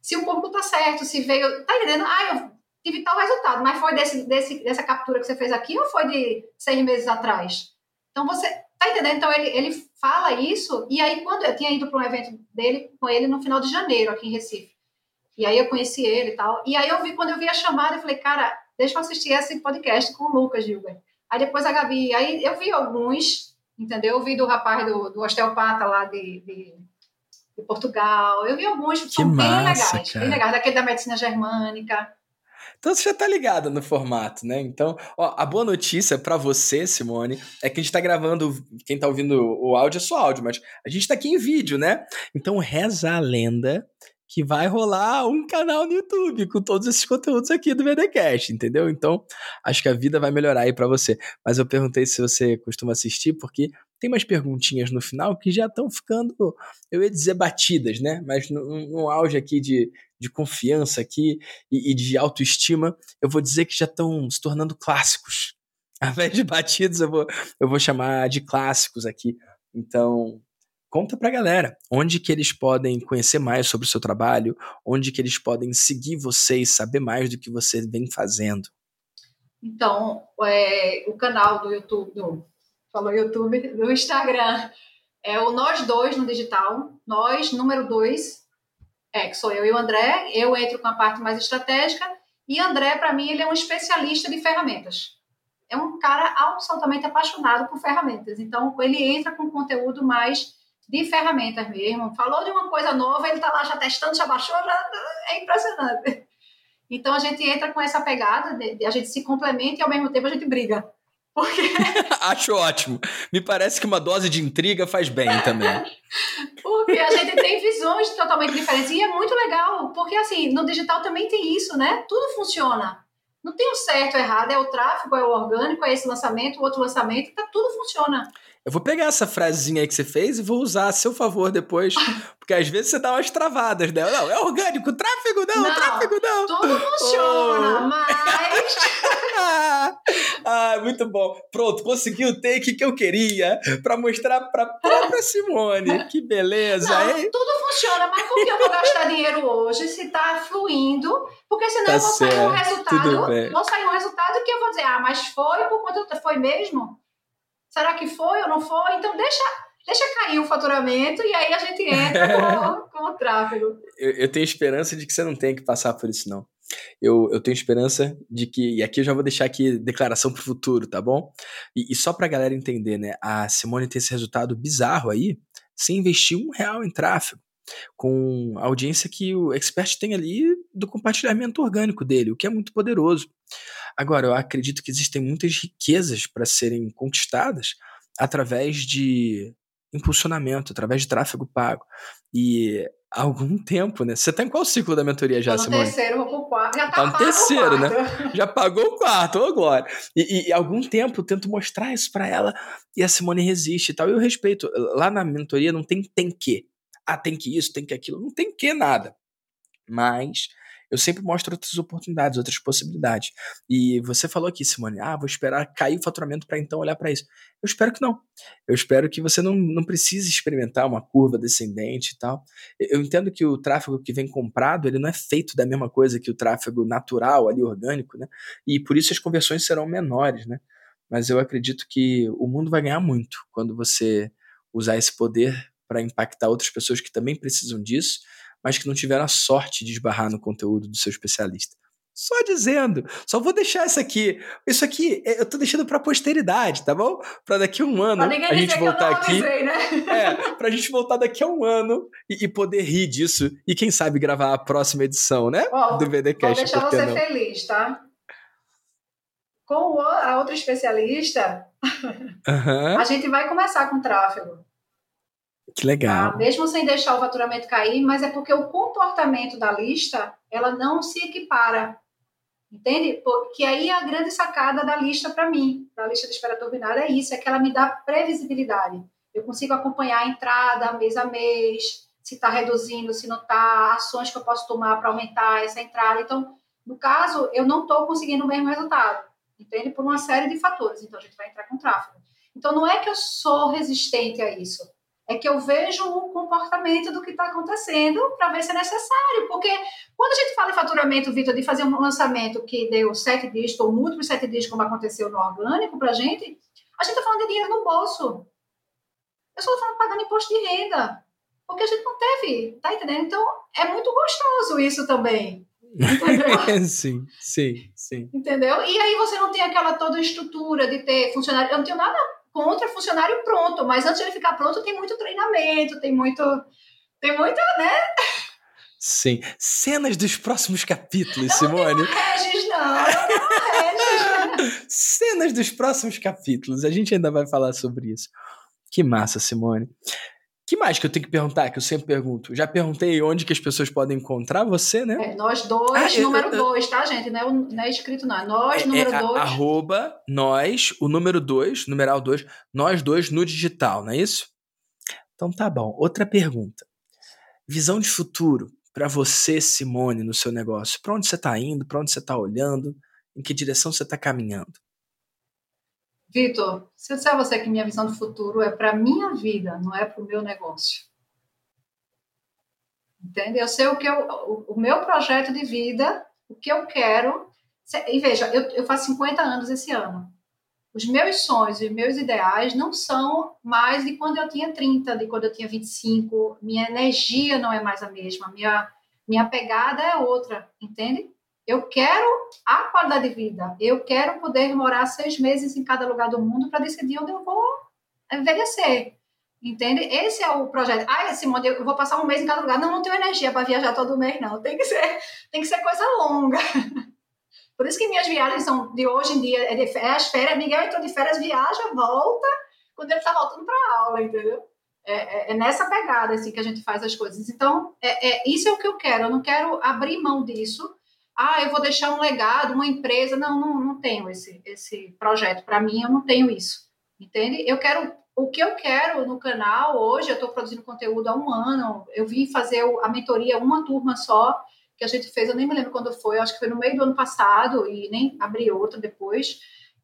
se o público está certo, se veio. Tá entendendo? Ah, eu tive tal resultado, mas foi desse, desse, dessa captura que você fez aqui ou foi de seis meses atrás? Então você. Tá entendendo? Então ele, ele fala isso, e aí quando eu tinha ido para um evento dele com ele no final de janeiro, aqui em Recife. E aí eu conheci ele e tal. E aí eu vi, quando eu vi a chamada, eu falei, cara, deixa eu assistir esse podcast com o Lucas Gilbert. Aí depois a Gabi, aí eu vi alguns, entendeu? Eu vi do rapaz do, do osteopata lá de, de, de Portugal. Eu vi alguns que são massa, bem legais, cara. bem legais, daquele da medicina germânica. Então você já tá ligada no formato, né? Então, ó, a boa notícia para você, Simone, é que a gente tá gravando, quem tá ouvindo o áudio é só áudio, mas a gente tá aqui em vídeo, né? Então reza a lenda que vai rolar um canal no YouTube com todos esses conteúdos aqui do VDcast, entendeu? Então, acho que a vida vai melhorar aí para você. Mas eu perguntei se você costuma assistir, porque tem umas perguntinhas no final que já estão ficando, eu ia dizer batidas, né? Mas num, auge aqui de, de confiança aqui e, e de autoestima, eu vou dizer que já estão se tornando clássicos. Ao invés de batidos, eu vou, eu vou chamar de clássicos aqui. Então, conta pra galera onde que eles podem conhecer mais sobre o seu trabalho, onde que eles podem seguir você e saber mais do que você vem fazendo. Então, é, o canal do YouTube, do, falou YouTube, do Instagram, é o Nós Dois no digital, Nós, número dois, é, que sou eu e o André, eu entro com a parte mais estratégica, e André, para mim, ele é um especialista de ferramentas. É um cara absolutamente apaixonado por ferramentas, então ele entra com conteúdo mais de ferramentas mesmo. Falou de uma coisa nova, ele está lá já testando, já baixou, já é impressionante. Então a gente entra com essa pegada, de, de, a gente se complementa e ao mesmo tempo a gente briga. Porque... Acho ótimo. Me parece que uma dose de intriga faz bem também. porque a gente tem visões totalmente diferentes e é muito legal, porque assim, no digital também tem isso, né? Tudo funciona. Não tem o certo ou errado, é o tráfego, é o orgânico, é esse lançamento, o outro lançamento, tá, tudo funciona. Eu vou pegar essa frasezinha aí que você fez e vou usar a seu favor depois, porque às vezes você dá umas travadas, né? Não, é orgânico, tráfego não, não tráfego não. Tudo funciona, oh. mas. ah, muito bom. Pronto, consegui o take que eu queria para mostrar para própria Simone. Que beleza, não, hein? Tudo funciona, mas por que eu vou gastar dinheiro hoje se tá fluindo? Porque senão tá eu vou certo, sair um resultado. Vou sair um resultado que eu vou dizer, ah, mas foi por conta. Foi mesmo? Será que foi ou não foi? Então deixa, deixa cair o faturamento e aí a gente entra com, com o tráfego. Eu, eu, tenho esperança de que você não tenha que passar por isso, não. Eu, eu tenho esperança de que, e aqui eu já vou deixar aqui declaração para o futuro, tá bom? E, e só para a galera entender, né? A Simone tem esse resultado bizarro aí, sem investir um real em tráfego com a audiência que o expert tem ali do compartilhamento orgânico dele, o que é muito poderoso. Agora, eu acredito que existem muitas riquezas para serem conquistadas através de impulsionamento, através de tráfego pago. E há algum tempo, né? Você está em qual ciclo da mentoria já, Tô no Simone? terceiro, vou pro quarto. Já tá, tá no terceiro, né? Já pagou o quarto, ô glória. E, e, algum tempo eu tento mostrar isso para ela e a Simone resiste e tal. Eu respeito. Lá na mentoria não tem tem que. Ah, tem que isso, tem que aquilo. Não tem que nada. Mas eu sempre mostro outras oportunidades, outras possibilidades. E você falou aqui, Simone, ah, vou esperar cair o faturamento para então olhar para isso. Eu espero que não. Eu espero que você não, não precise experimentar uma curva descendente e tal. Eu entendo que o tráfego que vem comprado, ele não é feito da mesma coisa que o tráfego natural, ali, orgânico, né? E por isso as conversões serão menores, né? Mas eu acredito que o mundo vai ganhar muito quando você usar esse poder para impactar outras pessoas que também precisam disso mas que não tiveram a sorte de esbarrar no conteúdo do seu especialista. Só dizendo, só vou deixar isso aqui. Isso aqui é, eu tô deixando para posteridade, tá bom? Para daqui a um ano a gente voltar aqui. Avisei, né? É, pra gente voltar daqui a um ano e, e, poder rir disso e quem sabe gravar a próxima edição, né? Ó, do VDcast. Vou deixar você não? feliz, tá? Com a outra especialista, uhum. a gente vai começar com tráfego. Que legal. Tá? Mesmo sem deixar o faturamento cair, mas é porque o comportamento da lista, ela não se equipara. Entende? Porque aí é a grande sacada da lista para mim, da lista de espera turbinada, é isso, é que ela me dá previsibilidade. Eu consigo acompanhar a entrada mês a mês, se está reduzindo, se não está, ações que eu posso tomar para aumentar essa entrada. Então, no caso, eu não estou conseguindo o mesmo resultado, entende? Por uma série de fatores. Então, a gente vai entrar com tráfego. Então, não é que eu sou resistente a isso é que eu vejo o comportamento do que está acontecendo para ver se é necessário. Porque quando a gente fala em faturamento, Vitor, de fazer um lançamento que deu sete dígitos ou múltiplos sete dígitos, como aconteceu no orgânico para a gente, a gente está falando de dinheiro no bolso. Eu só estou falando pagando imposto de renda. Porque a gente não teve, tá entendendo? Então, é muito gostoso isso também. Sim, sim, sim. Entendeu? E aí você não tem aquela toda estrutura de ter funcionário. Eu não tenho nada contra funcionário pronto, mas antes de ele ficar pronto tem muito treinamento, tem muito, tem muita, né? Sim. Cenas dos próximos capítulos, não Simone. Não Regis, não. não Regis. Cenas dos próximos capítulos. A gente ainda vai falar sobre isso. Que massa, Simone que mais que eu tenho que perguntar, que eu sempre pergunto? Já perguntei onde que as pessoas podem encontrar você, né? É, nós dois, ah, número eu, dois, tá, gente? Não é, não é escrito, não. É nós, é, número é, dois. Arroba, nós, o número dois, numeral dois, nós dois no digital, não é isso? Então tá bom. Outra pergunta. Visão de futuro para você, Simone, no seu negócio. Para onde você está indo? Para onde você está olhando? Em que direção você está caminhando? Vitor, se eu disser a você que minha visão do futuro é para minha vida, não é para o meu negócio. Entende? Eu sei o que eu, o, o, meu projeto de vida, o que eu quero. E veja, eu, eu faço 50 anos esse ano. Os meus sonhos e meus ideais não são mais de quando eu tinha 30, de quando eu tinha 25. Minha energia não é mais a mesma. Minha, minha pegada é outra, entende? Eu quero a qualidade de vida. Eu quero poder morar seis meses em cada lugar do mundo para decidir onde eu vou envelhecer. Entende? Esse é o projeto. Ah, Simone, eu vou passar um mês em cada lugar. Não, não tenho energia para viajar todo mês, não. Tem que ser, tem que ser coisa longa. Por isso que minhas viagens são de hoje em dia, é, de, é as férias. Miguel entrou de férias, viaja, volta, quando ele está voltando para aula, entendeu? É, é, é, nessa pegada assim, que a gente faz as coisas. Então, é, é, isso é o que eu quero. Eu não quero abrir mão disso ah, eu vou deixar um legado, uma empresa. Não, não, não tenho esse, esse projeto. Para mim, eu não tenho isso. Entende? Eu quero. O que eu quero no canal hoje, eu estou produzindo conteúdo há um ano. Eu vim fazer a mentoria uma turma só, que a gente fez, eu nem me lembro quando foi, acho que foi no meio do ano passado, e nem abri outra depois.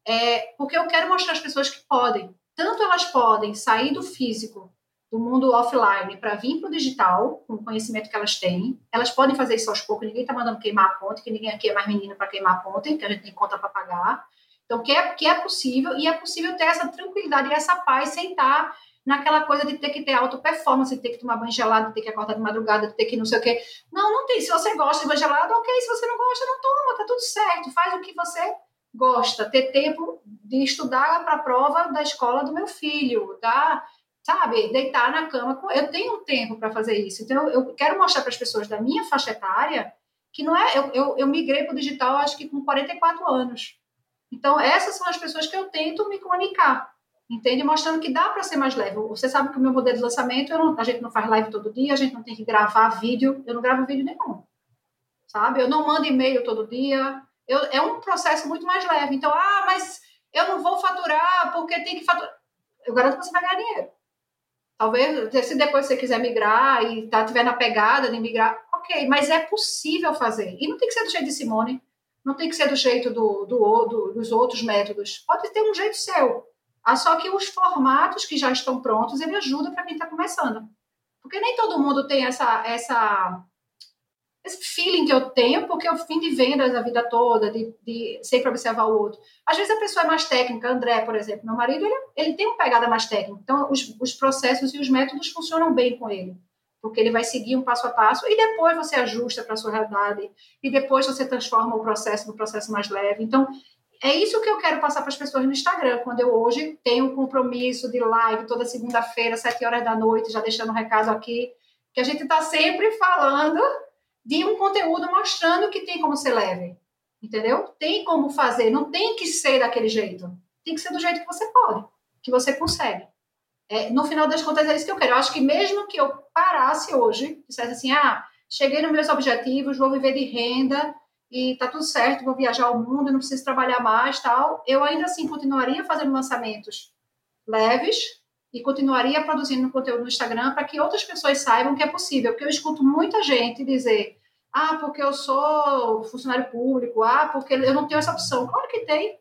É, porque eu quero mostrar às pessoas que podem. Tanto elas podem sair do físico do mundo offline para vir para o digital, com o conhecimento que elas têm. Elas podem fazer isso aos poucos, ninguém está mandando queimar a ponte, que ninguém aqui é mais menina para queimar a ponte, que a gente tem conta para pagar. Então, que é, que é possível, e é possível ter essa tranquilidade e essa paz sem estar naquela coisa de ter que ter alta performance, de ter que tomar banho gelado, de ter que acordar de madrugada, de ter que não sei o quê. Não, não tem. Se você gosta de banho gelado, ok. Se você não gosta, não toma, tá tudo certo. Faz o que você gosta. Ter tempo de estudar para a prova da escola do meu filho, tá? Sabe, deitar na cama. Eu tenho um tempo para fazer isso. Então, eu quero mostrar para as pessoas da minha faixa etária que não é. Eu, eu, eu migrei para o digital, acho que com 44 anos. Então, essas são as pessoas que eu tento me comunicar, entende? Mostrando que dá para ser mais leve. Você sabe que o meu modelo de lançamento, não, a gente não faz live todo dia, a gente não tem que gravar vídeo, eu não gravo vídeo nenhum, sabe? Eu não mando e-mail todo dia. Eu, é um processo muito mais leve. Então, ah, mas eu não vou faturar porque tem que faturar. Eu garanto que você vai ganhar dinheiro. Talvez, se depois você quiser migrar e tá, tiver na pegada de migrar, ok, mas é possível fazer. E não tem que ser do jeito de Simone, não tem que ser do jeito do, do, do dos outros métodos. Pode ter um jeito seu. Ah, só que os formatos que já estão prontos, ele ajuda para quem está começando. Porque nem todo mundo tem essa, essa esse feeling que eu tenho, porque eu fim de vendas a vida toda, de, de sempre observar o outro. Às vezes a pessoa é mais técnica, André, por exemplo, meu marido, ele, ele tem uma pegada mais técnica, então os, os processos e os métodos funcionam bem com ele, porque ele vai seguir um passo a passo e depois você ajusta para a sua realidade e depois você transforma o processo no processo mais leve. Então, é isso que eu quero passar para as pessoas no Instagram, quando eu hoje tenho um compromisso de live toda segunda-feira, sete horas da noite, já deixando um recado aqui, que a gente está sempre falando de um conteúdo mostrando que tem como ser leve. Entendeu? Tem como fazer, não tem que ser daquele jeito. Tem que ser do jeito que você pode, que você consegue. É, no final das contas, é isso que eu quero. Eu acho que mesmo que eu parasse hoje, dissesse assim, ah, cheguei nos meus objetivos, vou viver de renda e tá tudo certo, vou viajar ao mundo, não preciso trabalhar mais, tal, eu ainda assim continuaria fazendo lançamentos leves e continuaria produzindo conteúdo no Instagram para que outras pessoas saibam que é possível. Porque eu escuto muita gente dizer: ah, porque eu sou funcionário público, ah, porque eu não tenho essa opção. Claro que tem.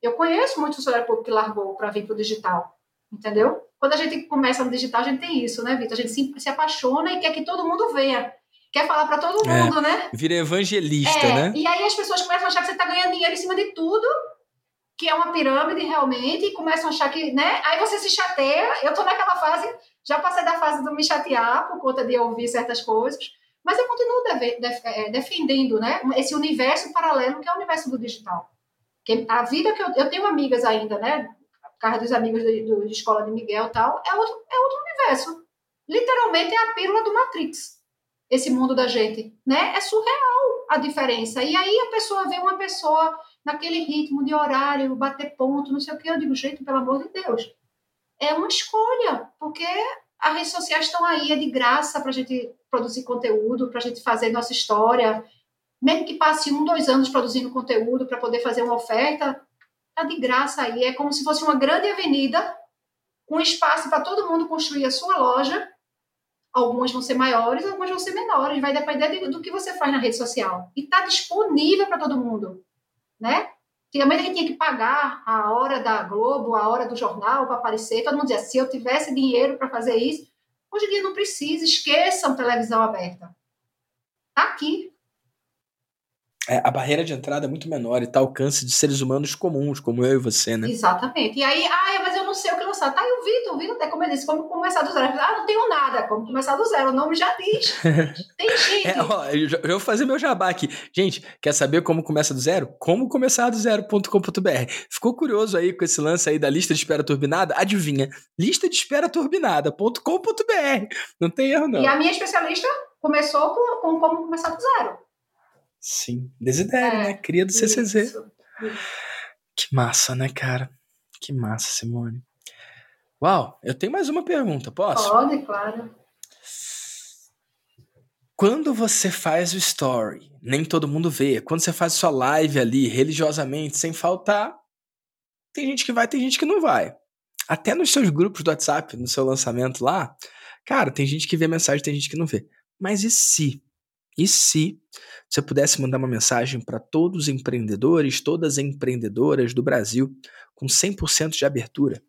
Eu conheço muito funcionário público que largou para vir para o digital, entendeu? Quando a gente começa no digital, a gente tem isso, né, Vitor? A gente se, se apaixona e quer que todo mundo venha. Quer falar para todo é, mundo, é, né? Vira evangelista, é, né? E aí as pessoas começam a achar que você está ganhando dinheiro em cima de tudo que é uma pirâmide realmente, e começam a achar que, né? Aí você se chateia. Eu tô naquela fase, já passei da fase do me chatear por conta de ouvir certas coisas, mas eu continuo deve, def, é, defendendo, né? Esse universo paralelo que é o universo do digital. Que a vida que eu, eu tenho amigas ainda, né? Carro dos amigos de, de escola de Miguel e tal, é outro, é outro universo. Literalmente é a pílula do Matrix. Esse mundo da gente, né? É surreal a diferença. E aí a pessoa vê uma pessoa naquele ritmo de horário, bater ponto, não sei o que. Eu digo, gente, pelo amor de Deus. É uma escolha, porque as redes sociais estão aí, é de graça para a gente produzir conteúdo, para a gente fazer nossa história. Mesmo que passe um, dois anos produzindo conteúdo para poder fazer uma oferta, tá de graça aí. É como se fosse uma grande avenida, com espaço para todo mundo construir a sua loja. Algumas vão ser maiores, algumas vão ser menores. Vai depender do que você faz na rede social. E está disponível para todo mundo né? Antigamente a gente tinha que pagar a hora da Globo, a hora do jornal para aparecer. Todo mundo dizia, se eu tivesse dinheiro para fazer isso. Hoje em dia não precisa, esqueçam televisão aberta. Está aqui, é, a barreira de entrada é muito menor e tá alcance de seres humanos comuns, como eu e você, né? Exatamente. E aí, ah, mas eu não sei o que lançar. Tá aí o Vitor, o Vitor, até como ele disse, como começar do zero. Ah, não tenho nada, como começar do zero. O nome já diz. Tem gente. É, ó, eu, eu vou fazer meu jabá aqui. Gente, quer saber como começa do zero? Como começar do zero.com.br. Ficou curioso aí com esse lance aí da lista de espera turbinada? Adivinha? Lista de espera turbinada.com.br. Não tem erro, não. E a minha especialista começou com, com como começar do zero. Sim, Desidério, é, né? Cria do CCZ. Isso. Que massa, né, cara? Que massa, Simone. Uau, eu tenho mais uma pergunta, posso? Pode, claro. quando você faz o story, nem todo mundo vê. Quando você faz sua live ali, religiosamente, sem faltar, tem gente que vai, tem gente que não vai. Até nos seus grupos do WhatsApp, no seu lançamento lá, cara, tem gente que vê mensagem, tem gente que não vê. Mas e se? E se você pudesse mandar uma mensagem para todos os empreendedores, todas as empreendedoras do Brasil, com 100% de abertura?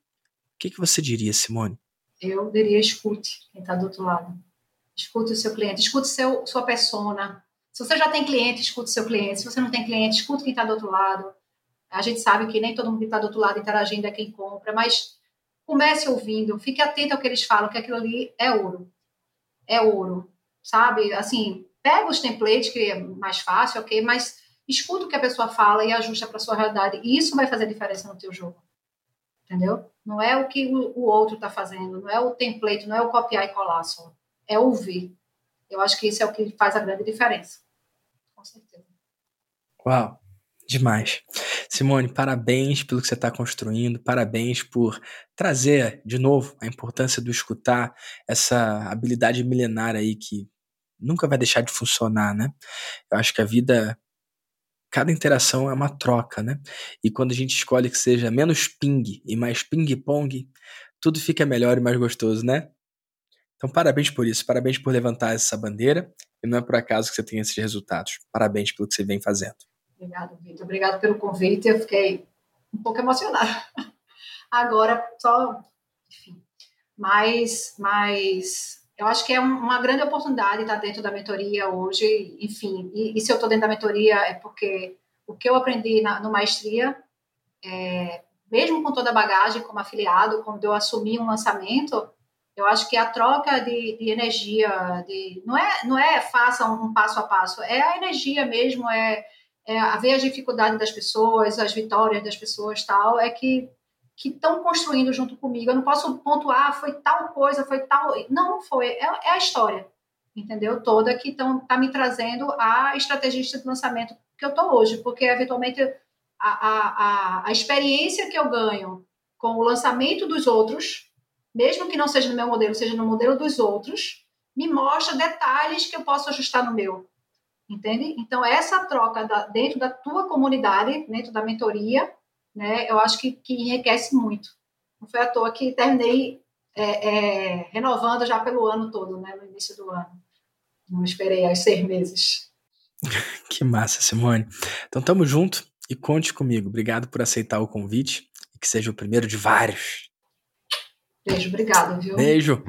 O que, que você diria, Simone? Eu diria escute quem está do outro lado. Escute o seu cliente, escute seu, sua persona. Se você já tem cliente, escute seu cliente. Se você não tem cliente, escute quem está do outro lado. A gente sabe que nem todo mundo que está do outro lado interagindo é quem compra, mas comece ouvindo, fique atento ao que eles falam, que aquilo ali é ouro. É ouro, sabe? Assim, pega os templates, que é mais fácil, ok? Mas escuta o que a pessoa fala e ajusta para sua realidade. E isso vai fazer diferença no teu jogo. Entendeu? Não é o que o outro está fazendo, não é o template, não é o copiar e colar só. É ouvir. Eu acho que isso é o que faz a grande diferença. Com certeza. Uau! Demais. Simone, parabéns pelo que você está construindo, parabéns por trazer de novo a importância do escutar, essa habilidade milenar aí que nunca vai deixar de funcionar, né? Eu acho que a vida, cada interação é uma troca, né? E quando a gente escolhe que seja menos ping e mais ping-pong, tudo fica melhor e mais gostoso, né? Então, parabéns por isso, parabéns por levantar essa bandeira, e não é por acaso que você tem esses resultados. Parabéns pelo que você vem fazendo. Obrigada, Vitor. Obrigada pelo convite. Eu fiquei um pouco emocionada. Agora, só. Enfim. Mas eu acho que é uma grande oportunidade estar dentro da mentoria hoje. Enfim, e, e se eu estou dentro da mentoria é porque o que eu aprendi na, no Maestria, é, mesmo com toda a bagagem como afiliado, quando eu assumi um lançamento, eu acho que a troca de, de energia, de, não, é, não é faça um, passo a passo, é a energia mesmo, é é, ver as dificuldades das pessoas, as vitórias das pessoas, tal, é que que estão construindo junto comigo. Eu não posso pontuar, ah, foi tal coisa, foi tal. Não, foi. É, é a história, entendeu? Toda que está me trazendo a estrategista de lançamento que eu estou hoje, porque eventualmente a, a, a, experiência que eu ganho com o lançamento dos outros, mesmo que não seja no meu modelo, seja no modelo dos outros, me mostra detalhes que eu posso ajustar no meu entende? Então, essa troca da, dentro da tua comunidade, dentro da mentoria, né, eu acho que, que enriquece muito. Não foi à toa que terminei é, é, renovando já pelo ano todo, né, no início do ano. Não esperei aí seis meses. que massa, Simone. Então, tamo junto e conte comigo. Obrigado por aceitar o convite e que seja o primeiro de vários. Beijo, obrigado, viu? Beijo.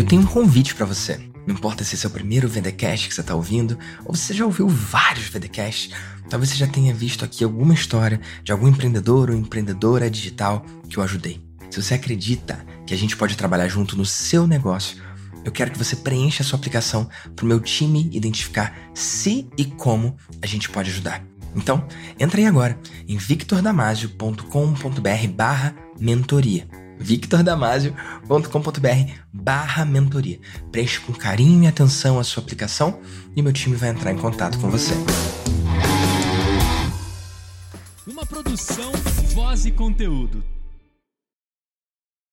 Eu tenho um convite para você. Não importa se é o primeiro VDcast que você está ouvindo, ou você já ouviu vários VDcasts, talvez você já tenha visto aqui alguma história de algum empreendedor ou empreendedora digital que eu ajudei. Se você acredita que a gente pode trabalhar junto no seu negócio, eu quero que você preencha a sua aplicação para o meu time identificar se e como a gente pode ajudar. Então, entra aí agora em victordamasio.com.br barra mentoria victordamasio.com.br barra mentoria. Preste com carinho e atenção a sua aplicação e meu time vai entrar em contato com você. Uma produção, voz e conteúdo.